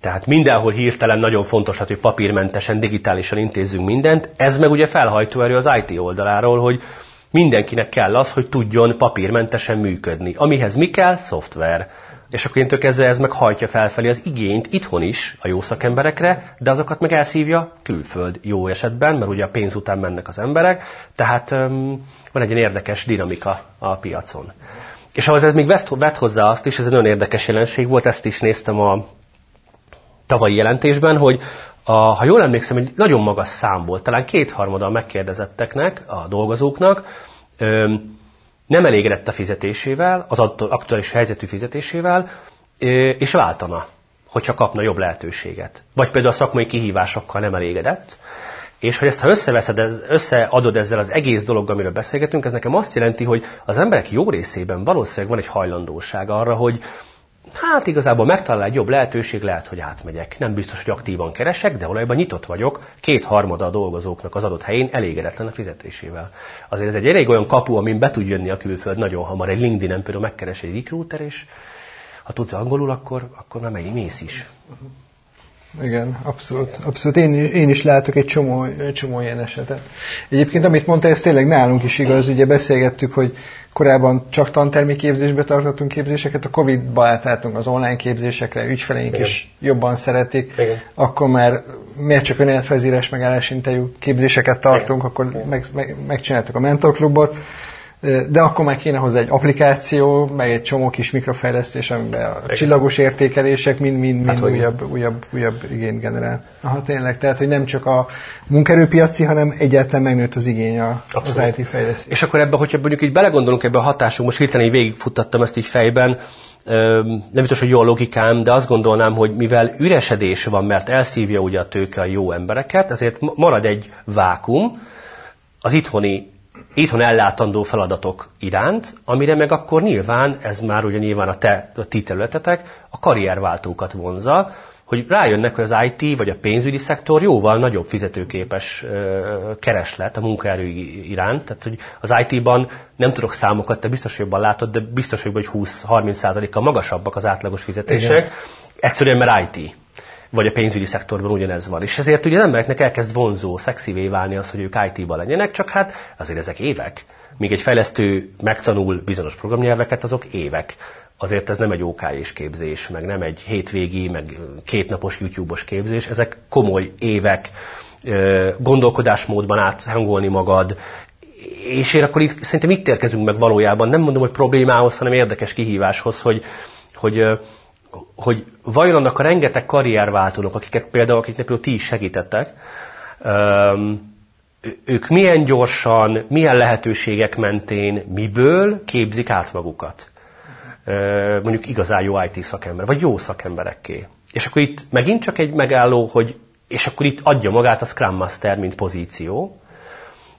tehát mindenhol hirtelen nagyon fontos, hogy papírmentesen, digitálisan intézzünk mindent, ez meg ugye felhajtó erő az IT oldaláról, hogy mindenkinek kell az, hogy tudjon papírmentesen működni. Amihez mi kell? Szoftver. És akkor én kezdve ez meg hajtja felfelé az igényt itthon is a jó szakemberekre, de azokat meg elszívja külföld jó esetben, mert ugye a pénz után mennek az emberek, tehát um, van egy ilyen érdekes dinamika a piacon. És ahhoz ez még vett hozzá azt is, ez egy nagyon érdekes jelenség volt, ezt is néztem a tavalyi jelentésben, hogy a, ha jól emlékszem, egy nagyon magas szám volt, talán kétharmada a megkérdezetteknek, a dolgozóknak, ö, nem elégedett a fizetésével, az aktuális helyzetű fizetésével, és váltana, hogyha kapna jobb lehetőséget. Vagy például a szakmai kihívásokkal nem elégedett, és hogy ezt ha összeveszed, összeadod ezzel az egész dologgal, amiről beszélgetünk, ez nekem azt jelenti, hogy az emberek jó részében valószínűleg van egy hajlandóság arra, hogy hát igazából megtalál egy jobb lehetőség, lehet, hogy átmegyek. Nem biztos, hogy aktívan keresek, de valójában nyitott vagyok, két harmada a dolgozóknak az adott helyén elégedetlen a fizetésével. Azért ez egy elég olyan kapu, amin be tud jönni a külföld nagyon hamar. Egy LinkedIn-en például megkeres egy recruiter, és ha tudsz angolul, akkor, akkor már megy, mész is. Igen, abszolút. abszolút. Én, én is látok egy csomó, egy csomó ilyen esetet. Egyébként, amit mondta, ez tényleg nálunk is igaz. Ugye beszélgettük, hogy korábban csak tantermi képzésbe tartottunk képzéseket, a Covid-ba átálltunk az online képzésekre, ügyfeleink Igen. is jobban szeretik, Igen. akkor már miért csak önéletrajzírás interjú képzéseket tartunk, Igen. akkor meg, meg, megcsináltuk a mentorklubot, de akkor már kéne hozzá egy applikáció, meg egy csomó kis mikrofejlesztés, amiben a Igen. csillagos értékelések mind-mind hát, újabb, újabb, újabb igényt generál. Aha, tényleg, tehát, hogy nem csak a munkerőpiaci, hanem egyáltalán megnőtt az igény a, az IT fejlesztés. És akkor ebben, hogyha mondjuk így belegondolunk ebbe a hatásunk, most hirtelen így végigfuttattam ezt így fejben, nem biztos, hogy jó a logikám, de azt gondolnám, hogy mivel üresedés van, mert elszívja ugye a tőke a jó embereket, ezért marad egy vákum az itthoni itthon ellátandó feladatok iránt, amire meg akkor nyilván, ez már ugye nyilván a, te, a ti területetek, a karrierváltókat vonza, hogy rájönnek, hogy az IT vagy a pénzügyi szektor jóval nagyobb fizetőképes kereslet a munkaerő iránt. Tehát, hogy az IT-ban nem tudok számokat, te biztos jobban látod, de biztos hogy 20-30%-kal magasabbak az átlagos fizetések. Igen. Egyszerűen, mert IT vagy a pénzügyi szektorban ugyanez van. És ezért ugye embereknek elkezd vonzó, szexivé válni az, hogy ők IT-ban legyenek, csak hát azért ezek évek. Míg egy fejlesztő megtanul bizonyos programnyelveket, azok évek. Azért ez nem egy OK és képzés, meg nem egy hétvégi, meg kétnapos YouTube-os képzés, ezek komoly évek, gondolkodásmódban áthangolni magad, és én akkor itt, szerintem itt érkezünk meg valójában. Nem mondom, hogy problémához, hanem érdekes kihíváshoz, hogy, hogy hogy vajon annak a rengeteg karrierváltónak, akiket például, akiknek például ti is segítettek, ők milyen gyorsan, milyen lehetőségek mentén, miből képzik át magukat. Mondjuk igazán jó IT szakember, vagy jó szakemberekké. És akkor itt megint csak egy megálló, hogy és akkor itt adja magát a Scrum Master, mint pozíció,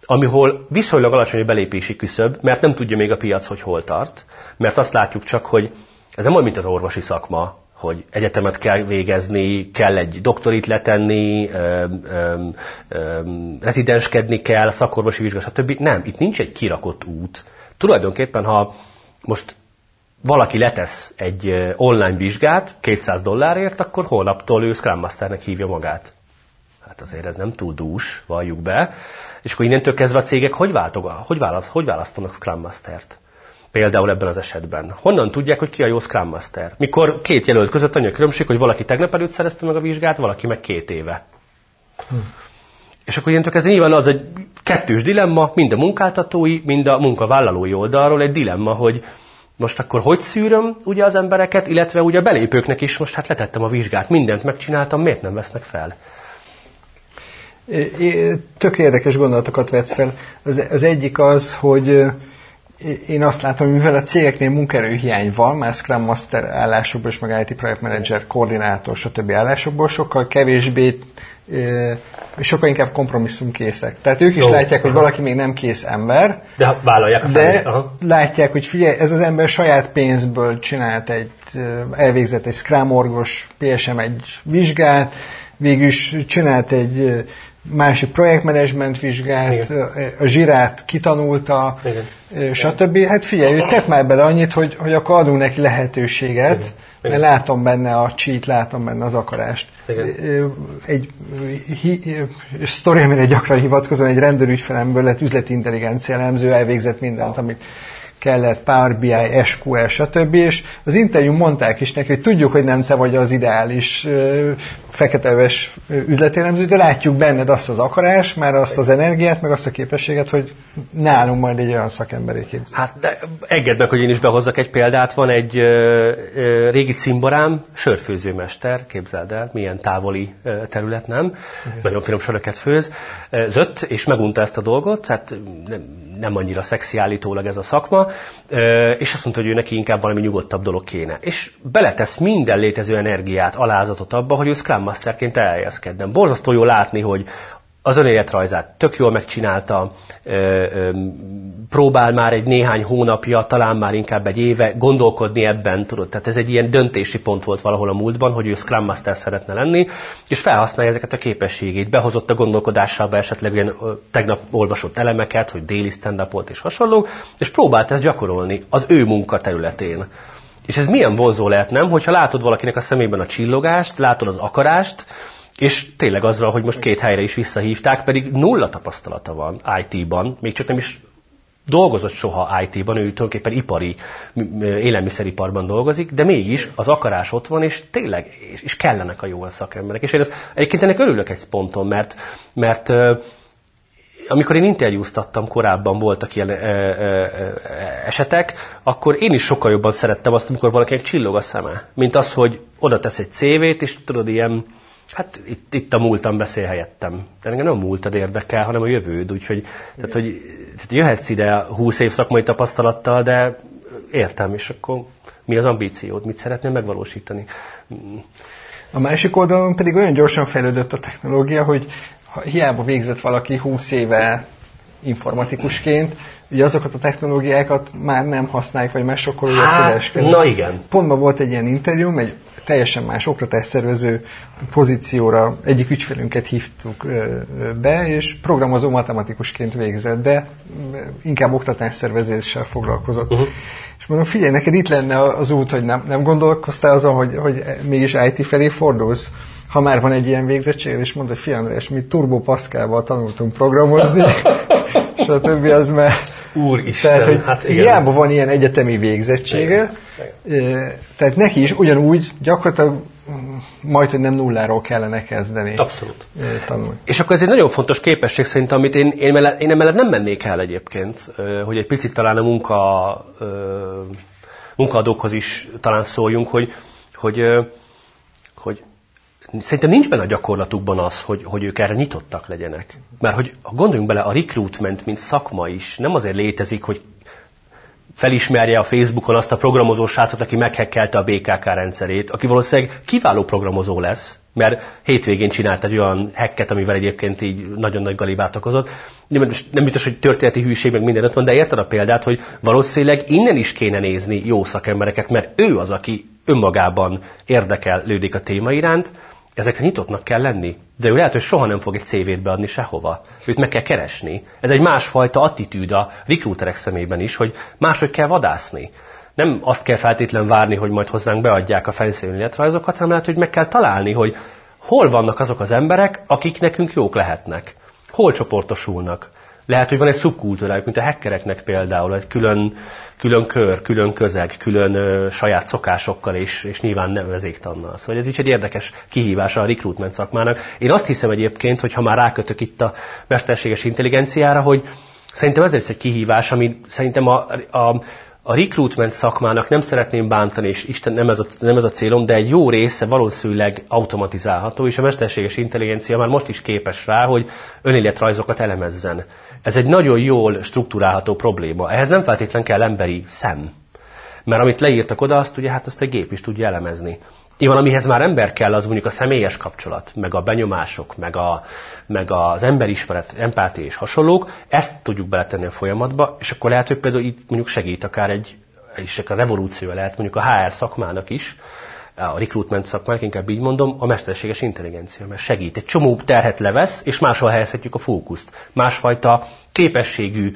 amihol viszonylag alacsony a belépési küszöb, mert nem tudja még a piac, hogy hol tart, mert azt látjuk csak, hogy ez nem olyan, mint az orvosi szakma, hogy egyetemet kell végezni, kell egy doktorit letenni, ö, ö, ö, rezidenskedni kell, szakorvosi vizsga, stb. Nem, itt nincs egy kirakott út. Tulajdonképpen, ha most valaki letesz egy online vizsgát 200 dollárért, akkor holnaptól ő Scrum Masternek hívja magát. Hát azért ez nem túl dús, valljuk be. És akkor innentől kezdve a cégek hogy, váltog, hogy, választ, hogy választanak Scrum Mastert? Például ebben az esetben. Honnan tudják, hogy ki a jó Scrum Master? Mikor két jelölt között annyi a különbség, hogy valaki tegnap előtt szerezte meg a vizsgát, valaki meg két éve. Hm. És akkor ilyenek ez nyilván az egy kettős dilemma, mind a munkáltatói, mind a munkavállalói oldalról egy dilemma, hogy most akkor hogy szűröm ugye az embereket, illetve ugye a belépőknek is most hát letettem a vizsgát, mindent megcsináltam, miért nem vesznek fel? Tök érdekes gondolatokat vetsz fel. Az, az egyik az, hogy én azt látom, hogy mivel a cégeknél munkerőhiány van, már Scrum Master állásokból és meg IT Project Manager, koordinátor, stb. állásokból sokkal kevésbé sokkal inkább kompromisszumkészek. Tehát ők is Jó. látják, hogy valaki még nem kész ember. De vállalják a De Aha. látják, hogy figyelj, ez az ember saját pénzből csinált egy, elvégzett egy Scrum orgos, PSM egy vizsgát, végül is csinált egy másik projektmenedzsment vizsgát, Igen. a zsirát kitanulta, Igen. stb. Hát figyelj, ő tett már bele annyit, hogy, hogy akkor adunk neki lehetőséget, Igen. mert látom benne a cheat, látom benne az akarást. Igen. Egy hi, sztori, amire gyakran hivatkozom, egy rendőrügyfelemből lett üzleti intelligencia elemző, elvégzett mindent, amit kellett Power BI, SQL, stb. És az interjú mondták is neki, hogy tudjuk, hogy nem te vagy az ideális feketeöves üzletélemző, de látjuk benned azt az akarás, már azt az energiát, meg azt a képességet, hogy nálunk majd egy olyan szakemberéként. Hát de engedd meg, hogy én is behozzak egy példát. Van egy ö, ö, régi cimborám, sörfőzőmester, képzeld el, milyen távoli ö, terület, nem? Igen. Nagyon finom söröket főz. Zött, és megunta ezt a dolgot, hát nem, nem annyira szexi állítólag ez a szakma, és azt mondta, hogy ő neki inkább valami nyugodtabb dolog kéne. És beletesz minden létező energiát, alázatot abba, hogy ő Scrum Masterként elhelyezkedjen. Borzasztó jó látni, hogy az önéletrajzát tök jól megcsinálta, ö, ö, próbál már egy néhány hónapja, talán már inkább egy éve gondolkodni ebben, tudod, tehát ez egy ilyen döntési pont volt valahol a múltban, hogy ő Scrum Master szeretne lenni, és felhasználja ezeket a képességét, behozott a gondolkodásába esetleg ilyen tegnap olvasott elemeket, hogy déli stand és hasonló, és próbált ezt gyakorolni az ő munkaterületén. És ez milyen vonzó lehet, nem? Hogyha látod valakinek a szemében a csillogást, látod az akarást, és tényleg azzal, hogy most két helyre is visszahívták, pedig nulla tapasztalata van IT-ban, még csak nem is dolgozott soha IT-ban, ő tulajdonképpen ipari, élelmiszeriparban dolgozik, de mégis az akarás ott van, és tényleg, és kellenek a jó szakemberek. És én ezt, egyébként ennek örülök egy ponton, mert, mert amikor én interjúztattam, korábban voltak ilyen ö, ö, esetek, akkor én is sokkal jobban szerettem azt, amikor valakinek csillog a szeme, mint az, hogy oda tesz egy CV-t, és tudod, ilyen Hát itt, itt a múltam beszél helyettem. De engem nem a múltad érdekel, hanem a jövőd. Úgyhogy tehát, hogy, tehát jöhetsz ide 20 év szakmai tapasztalattal, de értem, és akkor mi az ambíciód, mit szeretnél megvalósítani? A másik oldalon pedig olyan gyorsan fejlődött a technológia, hogy hiába végzett valaki 20 éve informatikusként, ugye azokat a technológiákat már nem használják, vagy már sokkal hát, Na igen. Pontban volt egy ilyen interjú, egy teljesen más oktatásszervező pozícióra egyik ügyfelünket hívtuk be, és programozó matematikusként végzett, de inkább oktatásszervezéssel foglalkozott. Uh-huh. És mondom, figyelj, neked itt lenne az út, hogy nem, nem gondolkoztál azon, hogy, hogy mégis IT felé fordulsz? Ha már van egy ilyen végzettség, és mondod, hogy fiam, és mi Turbo Pascalval tanultunk programozni, és a többi az már... Úristen, tehát, hogy hát igen. Hiába van ilyen egyetemi végzettsége, igen. tehát neki is ugyanúgy gyakorlatilag mm, majd, hogy nem nulláról kellene kezdeni. Abszolút. Tanulni. És akkor ez egy nagyon fontos képesség szerintem, amit én, én, mellett, én emellett nem mennék el egyébként, hogy egy picit talán a munka, munkaadókhoz is talán szóljunk, hogy, hogy, hogy szerintem nincs benne a gyakorlatukban az, hogy, hogy ők erre nyitottak legyenek. Mert hogy gondoljunk bele, a recruitment, mint szakma is nem azért létezik, hogy felismerje a Facebookon azt a programozó srácot, aki meghekkelte a BKK rendszerét, aki valószínűleg kiváló programozó lesz, mert hétvégén csinált egy olyan hacket, amivel egyébként így nagyon nagy galibát okozott. Nem, nem biztos, hogy történeti hűség meg minden ott van, de érted a példát, hogy valószínűleg innen is kéne nézni jó szakembereket, mert ő az, aki önmagában érdekelődik a téma iránt, ezekre nyitottnak kell lenni. De ő lehet, hogy soha nem fog egy CV-t beadni sehova. Őt meg kell keresni. Ez egy másfajta attitűd a recruiterek szemében is, hogy máshogy kell vadászni. Nem azt kell feltétlen várni, hogy majd hozzánk beadják a felszínű életrajzokat, hanem lehet, hogy meg kell találni, hogy hol vannak azok az emberek, akik nekünk jók lehetnek. Hol csoportosulnak. Lehet, hogy van egy szubkultúrájuk, mint a hackereknek például, egy külön, külön kör, külön közeg, külön ö, saját szokásokkal, és, és nyilván nevezéktannal. Szóval ez is egy érdekes kihívása a recruitment szakmának. Én azt hiszem egyébként, hogy ha már rákötök itt a mesterséges intelligenciára, hogy szerintem ez lesz egy kihívás, ami szerintem a, a a recruitment szakmának nem szeretném bántani, és Isten nem ez, a, nem ez a célom, de egy jó része valószínűleg automatizálható, és a mesterséges intelligencia már most is képes rá, hogy önéletrajzokat elemezzen. Ez egy nagyon jól struktúrálható probléma. Ehhez nem feltétlen kell emberi szem. Mert amit leírtak oda, azt ugye hát azt egy gép is tudja elemezni. Nyilván, amihez már ember kell, az mondjuk a személyes kapcsolat, meg a benyomások, meg, a, meg az emberismeret, empátia és hasonlók, ezt tudjuk beletenni a folyamatba, és akkor lehet, hogy például itt mondjuk segít akár egy, és a revolúció lehet mondjuk a HR szakmának is, a recruitment szakmának, inkább így mondom, a mesterséges intelligencia, mert segít. Egy csomó terhet levesz, és máshol helyezhetjük a fókuszt. Másfajta képességű,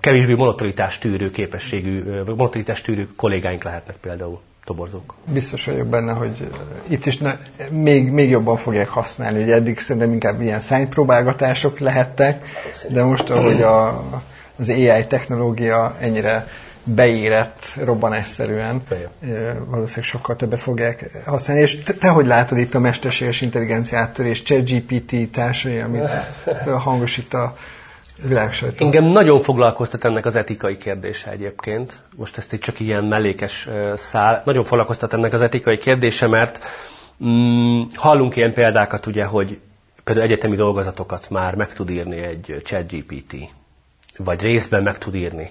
kevésbé monotonitás tűrő képességű, monotonitás tűrő kollégáink lehetnek például toborzók. Biztos vagyok benne, hogy itt is ne, még, még jobban fogják használni. Ugye eddig szerintem inkább ilyen szánypróbálgatások lehettek, de most, ahogy a, az AI technológia ennyire beérett robbanásszerűen, valószínűleg sokkal többet fogják használni. És te, te hogy látod itt a mesterséges intelligenciától és ChatGPT társai, amit hangosít a világsajtó? Engem nagyon foglalkoztat ennek az etikai kérdése egyébként. Most ezt itt csak ilyen mellékes szál. Nagyon foglalkoztat ennek az etikai kérdése, mert mm, hallunk ilyen példákat, ugye, hogy például egyetemi dolgozatokat már meg tud írni egy ChatGPT, vagy részben meg tud írni.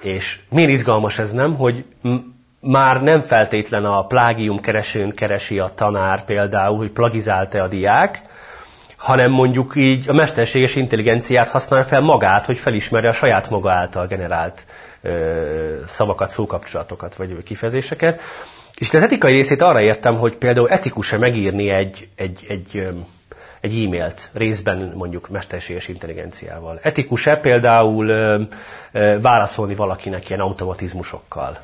És miért izgalmas ez nem, hogy már nem feltétlen a plágium keresőn keresi a tanár például, hogy plagizálta a diák, hanem mondjuk így a mesterséges intelligenciát használja fel magát, hogy felismerje a saját maga által generált ö, szavakat, szókapcsolatokat vagy kifejezéseket. És az etikai részét arra értem, hogy például etikus-e megírni egy, egy, egy, egy e-mailt részben mondjuk mesterséges intelligenciával. Etikus-e például ö, ö, válaszolni valakinek ilyen automatizmusokkal?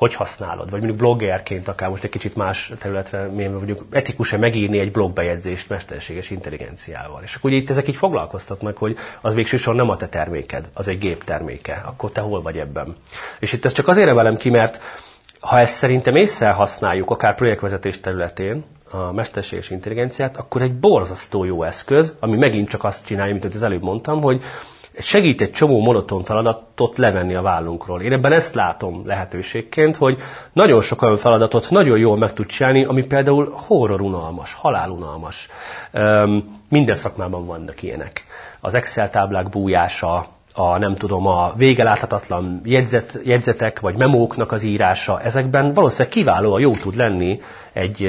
hogy használod, vagy mondjuk bloggerként akár most egy kicsit más területre mélyben mondjuk etikus-e megírni egy blogbejegyzést mesterséges intelligenciával. És akkor itt ezek így foglalkoztatnak, hogy az végsősorban nem a te terméked, az egy gép terméke, akkor te hol vagy ebben. És itt ez csak azért emelem ki, mert ha ezt szerintem észre használjuk, akár projektvezetés területén, a mesterséges intelligenciát, akkor egy borzasztó jó eszköz, ami megint csak azt csinálja, mint az előbb mondtam, hogy segít egy csomó monoton feladatot levenni a vállunkról. Én ebben ezt látom lehetőségként, hogy nagyon sok olyan feladatot nagyon jól meg tud csinálni, ami például horrorunalmas, halálunalmas. Minden szakmában vannak ilyenek. Az Excel táblák bújása, a nem tudom, a végeláthatatlan jegyzet, jegyzetek vagy memóknak az írása, ezekben valószínűleg kiválóan jó tud lenni egy,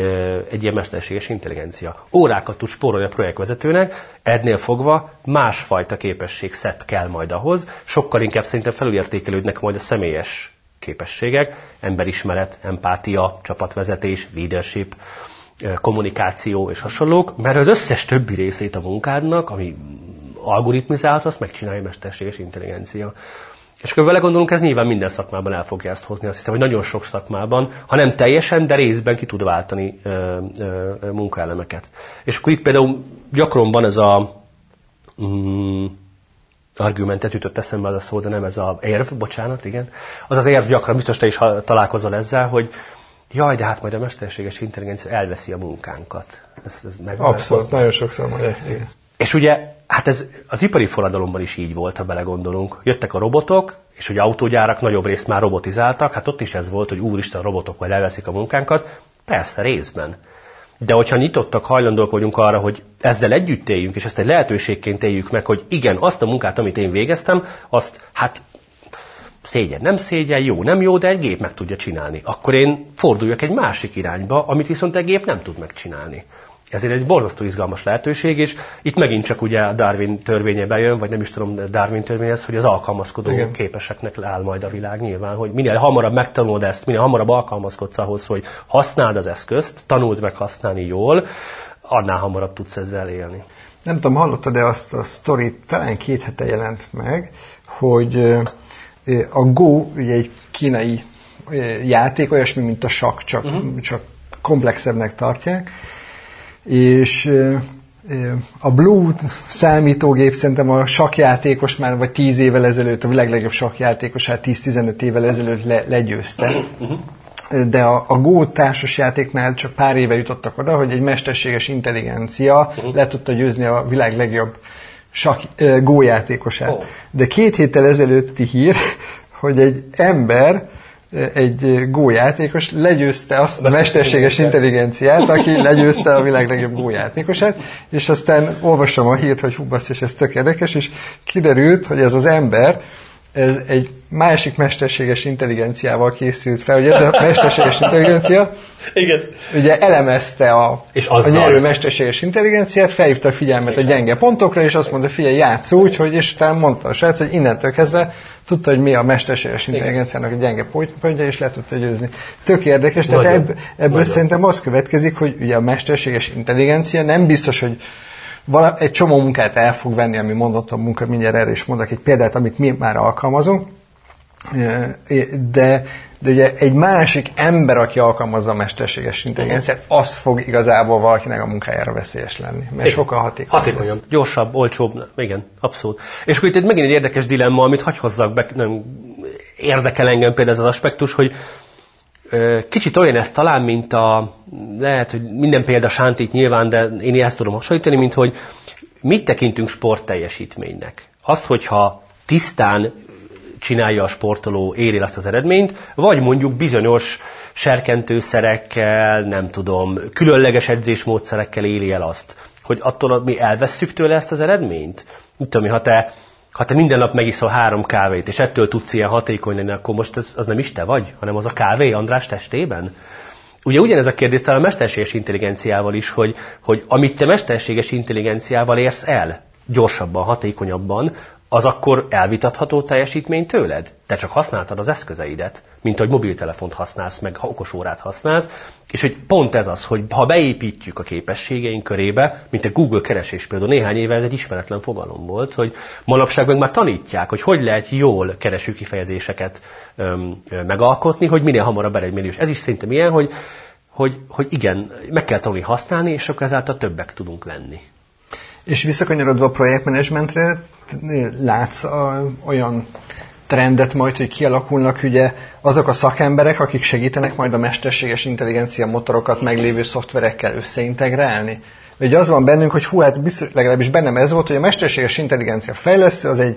egy ilyen mesterséges intelligencia. Órákat tud spórolni a projektvezetőnek, ednél fogva másfajta képesség szett kell majd ahhoz, sokkal inkább szerintem felülértékelődnek majd a személyes képességek, emberismeret, empátia, csapatvezetés, leadership, kommunikáció és hasonlók, mert az összes többi részét a munkádnak, ami algoritmizálhat, azt megcsinálja a mesterséges intelligencia. És akkor vele gondolunk, ez nyilván minden szakmában el fogja ezt hozni. Azt hiszem, hogy nagyon sok szakmában, ha nem teljesen, de részben ki tud váltani ö, ö, munkaelemeket. És akkor itt például gyakran van ez a mm, argumentet jutott eszembe az a szó, de nem ez a érv, bocsánat, igen. Az az érv gyakran, biztos te is találkozol ezzel, hogy jaj, de hát majd a mesterséges intelligencia elveszi a munkánkat. Ez, ez meg Abszolút, nagyon sokszor mondják, igen. És ugye, hát ez az ipari forradalomban is így volt, ha belegondolunk. Jöttek a robotok, és hogy autógyárak nagyobb részt már robotizáltak, hát ott is ez volt, hogy úristen, robotok majd elveszik a munkánkat. Persze, részben. De hogyha nyitottak, hajlandók vagyunk arra, hogy ezzel együtt éljünk, és ezt egy lehetőségként éljük meg, hogy igen, azt a munkát, amit én végeztem, azt hát szégyen, nem szégyen, jó, nem jó, de egy gép meg tudja csinálni. Akkor én forduljak egy másik irányba, amit viszont egy gép nem tud megcsinálni. Ezért egy borzasztó izgalmas lehetőség, és itt megint csak ugye a Darwin törvénye bejön, vagy nem is tudom, Darwin törvénye ez, hogy az alkalmazkodó Igen. képeseknek áll majd a világ nyilván, hogy minél hamarabb megtanulod ezt, minél hamarabb alkalmazkodsz ahhoz, hogy használd az eszközt, tanuld meg használni jól, annál hamarabb tudsz ezzel élni. Nem tudom, hallottad-e azt a sztorit, talán két hete jelent meg, hogy a Go ugye egy kínai játék, olyasmi, mint a sakk, csak, uh-huh. csak komplexebbnek tartják, és a Blue számítógép szerintem a sakjátékos már vagy 10 évvel ezelőtt, a világ legjobb sakjátékosát 10-15 évvel ezelőtt le, legyőzte. De a, a Go társasjátéknál csak pár éve jutottak oda, hogy egy mesterséges intelligencia le tudta győzni a világ legjobb sak, Go játékosát. De két héttel ezelőtti hír, hogy egy ember egy gójátékos legyőzte azt a mesterséges intelligenciát, aki legyőzte a világ legjobb gójátékosát, és aztán olvasom a hírt, hogy hú, és ez tök érdekes, és kiderült, hogy ez az ember, ez egy másik mesterséges intelligenciával készült fel, hogy ez a mesterséges intelligencia Igen. ugye elemezte a, És a nyerő mesterséges intelligenciát, felhívta a figyelmet a gyenge pontokra, és azt mondta, figyelj, játsz úgy, hogy, és utána mondta a srác, hogy innentől kezdve tudta, hogy mi a mesterséges intelligenciának a gyenge pontja, és le tudta győzni. Tök érdekes, tehát ebb, ebből Nagyon. szerintem az következik, hogy ugye a mesterséges intelligencia nem biztos, hogy vala, egy csomó munkát el fog venni, ami mondott a munka, mindjárt erre is mondok egy példát, amit mi már alkalmazunk, de, de ugye egy másik ember, aki alkalmazza a mesterséges intelligenciát, az fog igazából valakinek a munkájára veszélyes lenni, mert Igen. sokkal hatékonyabb. lesz. Hatékonyabb, gyorsabb, olcsóbb, igen, abszolút. És akkor itt megint egy érdekes dilemma, amit hagy hozzak be, nem érdekel engem például ez az aspektus, hogy kicsit olyan ez talán, mint a, lehet, hogy minden példa sántít nyilván, de én ezt tudom hasonlítani, mint hogy mit tekintünk sportteljesítménynek. Azt, hogyha tisztán csinálja a sportoló, éri azt az eredményt, vagy mondjuk bizonyos serkentőszerekkel, nem tudom, különleges edzésmódszerekkel éli el azt, hogy attól mi elvesztjük tőle ezt az eredményt? Nem tudom, ha te, ha te minden nap megiszol három kávét, és ettől tudsz ilyen hatékony lenni, akkor most ez, az nem is te vagy, hanem az a kávé András testében? Ugye ugyanez a kérdés talán a mesterséges intelligenciával is, hogy, hogy amit te mesterséges intelligenciával érsz el, gyorsabban, hatékonyabban, az akkor elvitatható teljesítmény tőled? Te csak használtad az eszközeidet, mint hogy mobiltelefont használsz, meg ha okosórát használsz, és hogy pont ez az, hogy ha beépítjük a képességeink körébe, mint a Google keresés például néhány éve ez egy ismeretlen fogalom volt, hogy manapság meg már tanítják, hogy hogy lehet jól kereső kifejezéseket öm, ö, megalkotni, hogy minél hamarabb eredményes. Ez is szerintem ilyen, hogy, hogy, hogy igen, meg kell tanulni használni, és akkor ezáltal többek tudunk lenni. És visszakanyarodva a projektmenedzsmentre, látsz a, olyan trendet majd, hogy kialakulnak ugye azok a szakemberek, akik segítenek majd a mesterséges intelligencia motorokat meglévő szoftverekkel összeintegrálni? Ugye az van bennünk, hogy hú, hát biztos, legalábbis bennem ez volt, hogy a mesterséges intelligencia fejlesztő az egy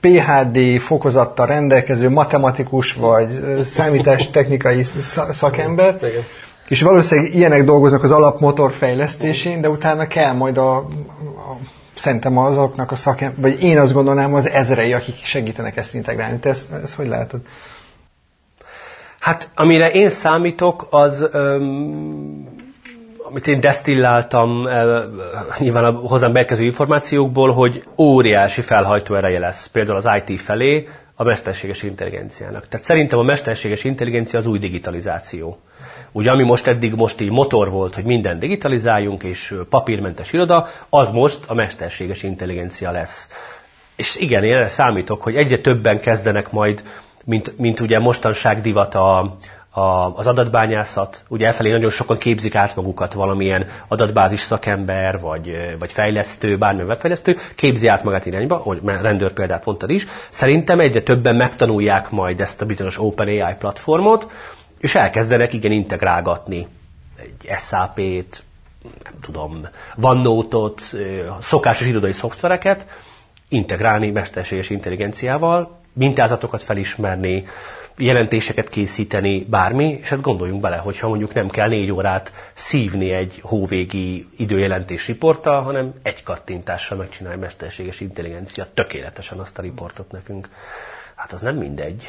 PHD fokozattal rendelkező matematikus vagy számítástechnikai sz- szakember, és valószínűleg ilyenek dolgoznak az alapmotor fejlesztésén, de utána kell majd a szerintem azoknak a szakem, vagy én azt gondolnám az ezrei, akik segítenek ezt integrálni. Te ezt, ezt hogy látod? Hát amire én számítok, az, öm, amit én desztilláltam ö, nyilván a hozzám beérkező információkból, hogy óriási felhajtó ereje lesz például az IT felé a mesterséges intelligenciának. Tehát szerintem a mesterséges intelligencia az új digitalizáció. Ugye ami most eddig most így motor volt, hogy minden digitalizáljunk, és papírmentes iroda, az most a mesterséges intelligencia lesz. És igen, én erre számítok, hogy egyre többen kezdenek majd, mint, mint ugye mostanság divat a, a, az adatbányászat. Ugye elfelé nagyon sokan képzik át magukat valamilyen adatbázis szakember, vagy, vagy fejlesztő, bármilyen webfejlesztő, képzi át magát irányba, hogy rendőr példát mondtad is. Szerintem egyre többen megtanulják majd ezt a bizonyos OpenAI platformot, és elkezdenek igen integrálgatni egy SAP-t, nem tudom, OneNote-ot, szokásos irodai szoftvereket, integrálni mesterséges intelligenciával, mintázatokat felismerni, jelentéseket készíteni, bármi, és hát gondoljunk bele, hogyha mondjuk nem kell négy órát szívni egy hóvégi időjelentés riporttal, hanem egy kattintással megcsinálja mesterséges intelligencia tökéletesen azt a riportot nekünk. Hát az nem mindegy.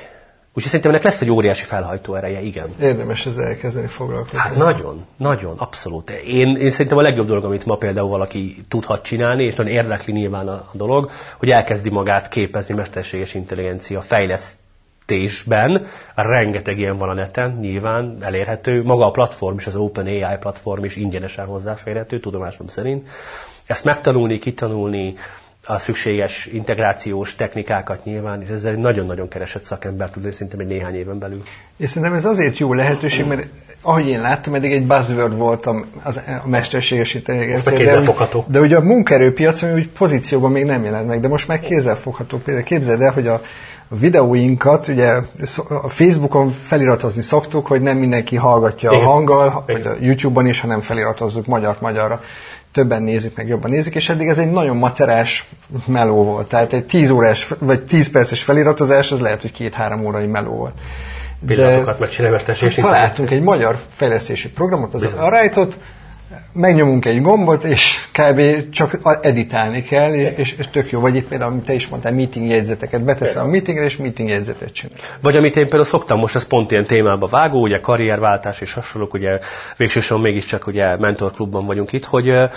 Úgyhogy szerintem ennek lesz egy óriási felhajtó ereje, igen. Érdemes ezzel elkezdeni foglalkozni. Hát nagyon, nagyon, abszolút. Én, én szerintem a legjobb dolog, amit ma például valaki tudhat csinálni, és nagyon érdekli nyilván a, a dolog, hogy elkezdi magát képezni mesterséges intelligencia fejlesztésben. Rengeteg ilyen van a neten, nyilván elérhető. Maga a platform is, az OpenAI platform is ingyenesen hozzáférhető, tudomásom szerint. Ezt megtanulni, kitanulni, a szükséges integrációs technikákat nyilván, és ezzel egy nagyon-nagyon keresett szakember tud szerintem egy néhány éven belül. És szerintem ez azért jó lehetőség, mert ahogy én láttam, eddig egy buzzword volt a, az, a mesterséges intelligencia. De, de ugye a munkaerőpiacon úgy pozícióban még nem jelent meg, de most már kézzelfogható. Például képzeld el, hogy a, a videóinkat ugye a Facebookon feliratozni szoktuk, hogy nem mindenki hallgatja Igen. a hanggal, vagy a YouTube-on is, hanem feliratozzuk magyar magyarra többen nézik, meg jobban nézik, és eddig ez egy nagyon macerás meló volt. Tehát egy 10 órás, vagy 10 perces feliratozás, az lehet, hogy két-három órai meló volt. Pillanatokat megcsinálni, Találtunk egy magyar fejlesztési programot, az a Rightot, megnyomunk egy gombot, és kb. csak editálni kell, és, és tök jó. Vagy itt például, amit te is mondtál, meeting jegyzeteket beteszem a meetingre, és meeting jegyzetet csinál. Vagy amit én például szoktam, most ez pont ilyen témába vágó, ugye karrierváltás és hasonlók, ugye végsősorban mégiscsak ugye mentorklubban vagyunk itt, hogy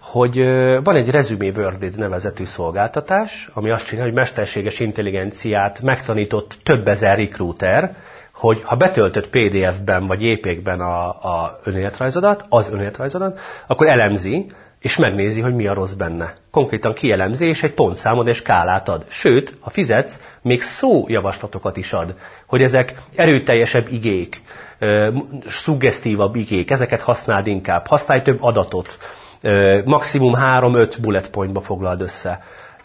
hogy van egy Resume Worded nevezetű szolgáltatás, ami azt csinálja, hogy mesterséges intelligenciát megtanított több ezer recruiter, hogy ha betöltött PDF-ben vagy JPEG-ben a, a önéletrajzodat, az önéletrajzodat, akkor elemzi, és megnézi, hogy mi a rossz benne. Konkrétan kielemzi, és egy pontszámot és skálát ad. Sőt, ha fizetsz, még szójavaslatokat is ad, hogy ezek erőteljesebb igék, szuggesztívabb igék, ezeket használd inkább, használj több adatot, maximum 3-5 bullet pointba foglald össze.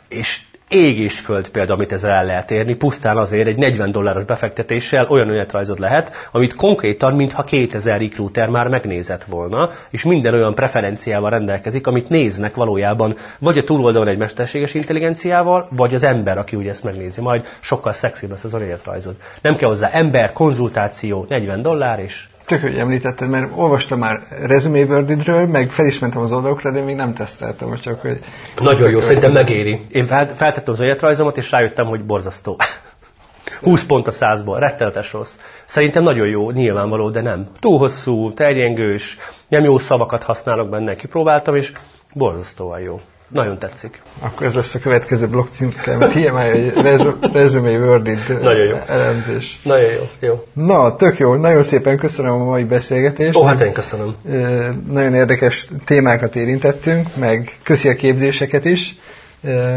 És ég és föld példa, amit ezzel el lehet érni, pusztán azért egy 40 dolláros befektetéssel olyan önéletrajzod lehet, amit konkrétan, mintha 2000 recruiter már megnézett volna, és minden olyan preferenciával rendelkezik, amit néznek valójában, vagy a túloldalon egy mesterséges intelligenciával, vagy az ember, aki ugye ezt megnézi, majd sokkal szexibb lesz az önéletrajzod. Nem kell hozzá ember, konzultáció, 40 dollár, és Tök, hogy említetted, mert olvastam már Resume Wordidről, meg fel is mentem az oldalokra, de még nem teszteltem, csak hogy... Nagyon jó, szerintem megéri. Én feltettem az életrajzomat, és rájöttem, hogy borzasztó. 20 pont a százból, rettenetes rossz. Szerintem nagyon jó, nyilvánvaló, de nem. Túl hosszú, terjengős, nem jó szavakat használok benne, kipróbáltam, és borzasztóan jó. Nagyon tetszik. Akkor ez lesz a következő blog címkem, TMI, resume worded Nagyon jó. elemzés. Nagyon jó, jó. Na, tök jó. Nagyon szépen köszönöm a mai beszélgetést. Ó, hát én köszönöm. Nagyon érdekes témákat érintettünk, meg köszi a képzéseket is.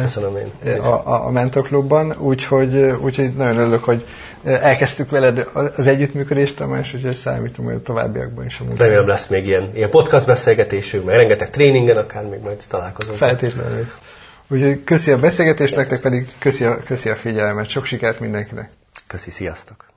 Köszönöm én. A, a Mentorklubban, úgyhogy, úgyhogy nagyon örülök, hogy elkezdtük veled az együttműködést, Tamás, úgyhogy számítom, hogy a továbbiakban is a munkában. Remélem lesz még ilyen, ilyen podcast beszélgetésünk, meg rengeteg tréningen, akár még majd találkozunk. Feltétlenül. Úgyhogy köszi a beszélgetést, nektek pedig köszi a, köszi a figyelmet. Sok sikert mindenkinek. Köszi, sziasztok!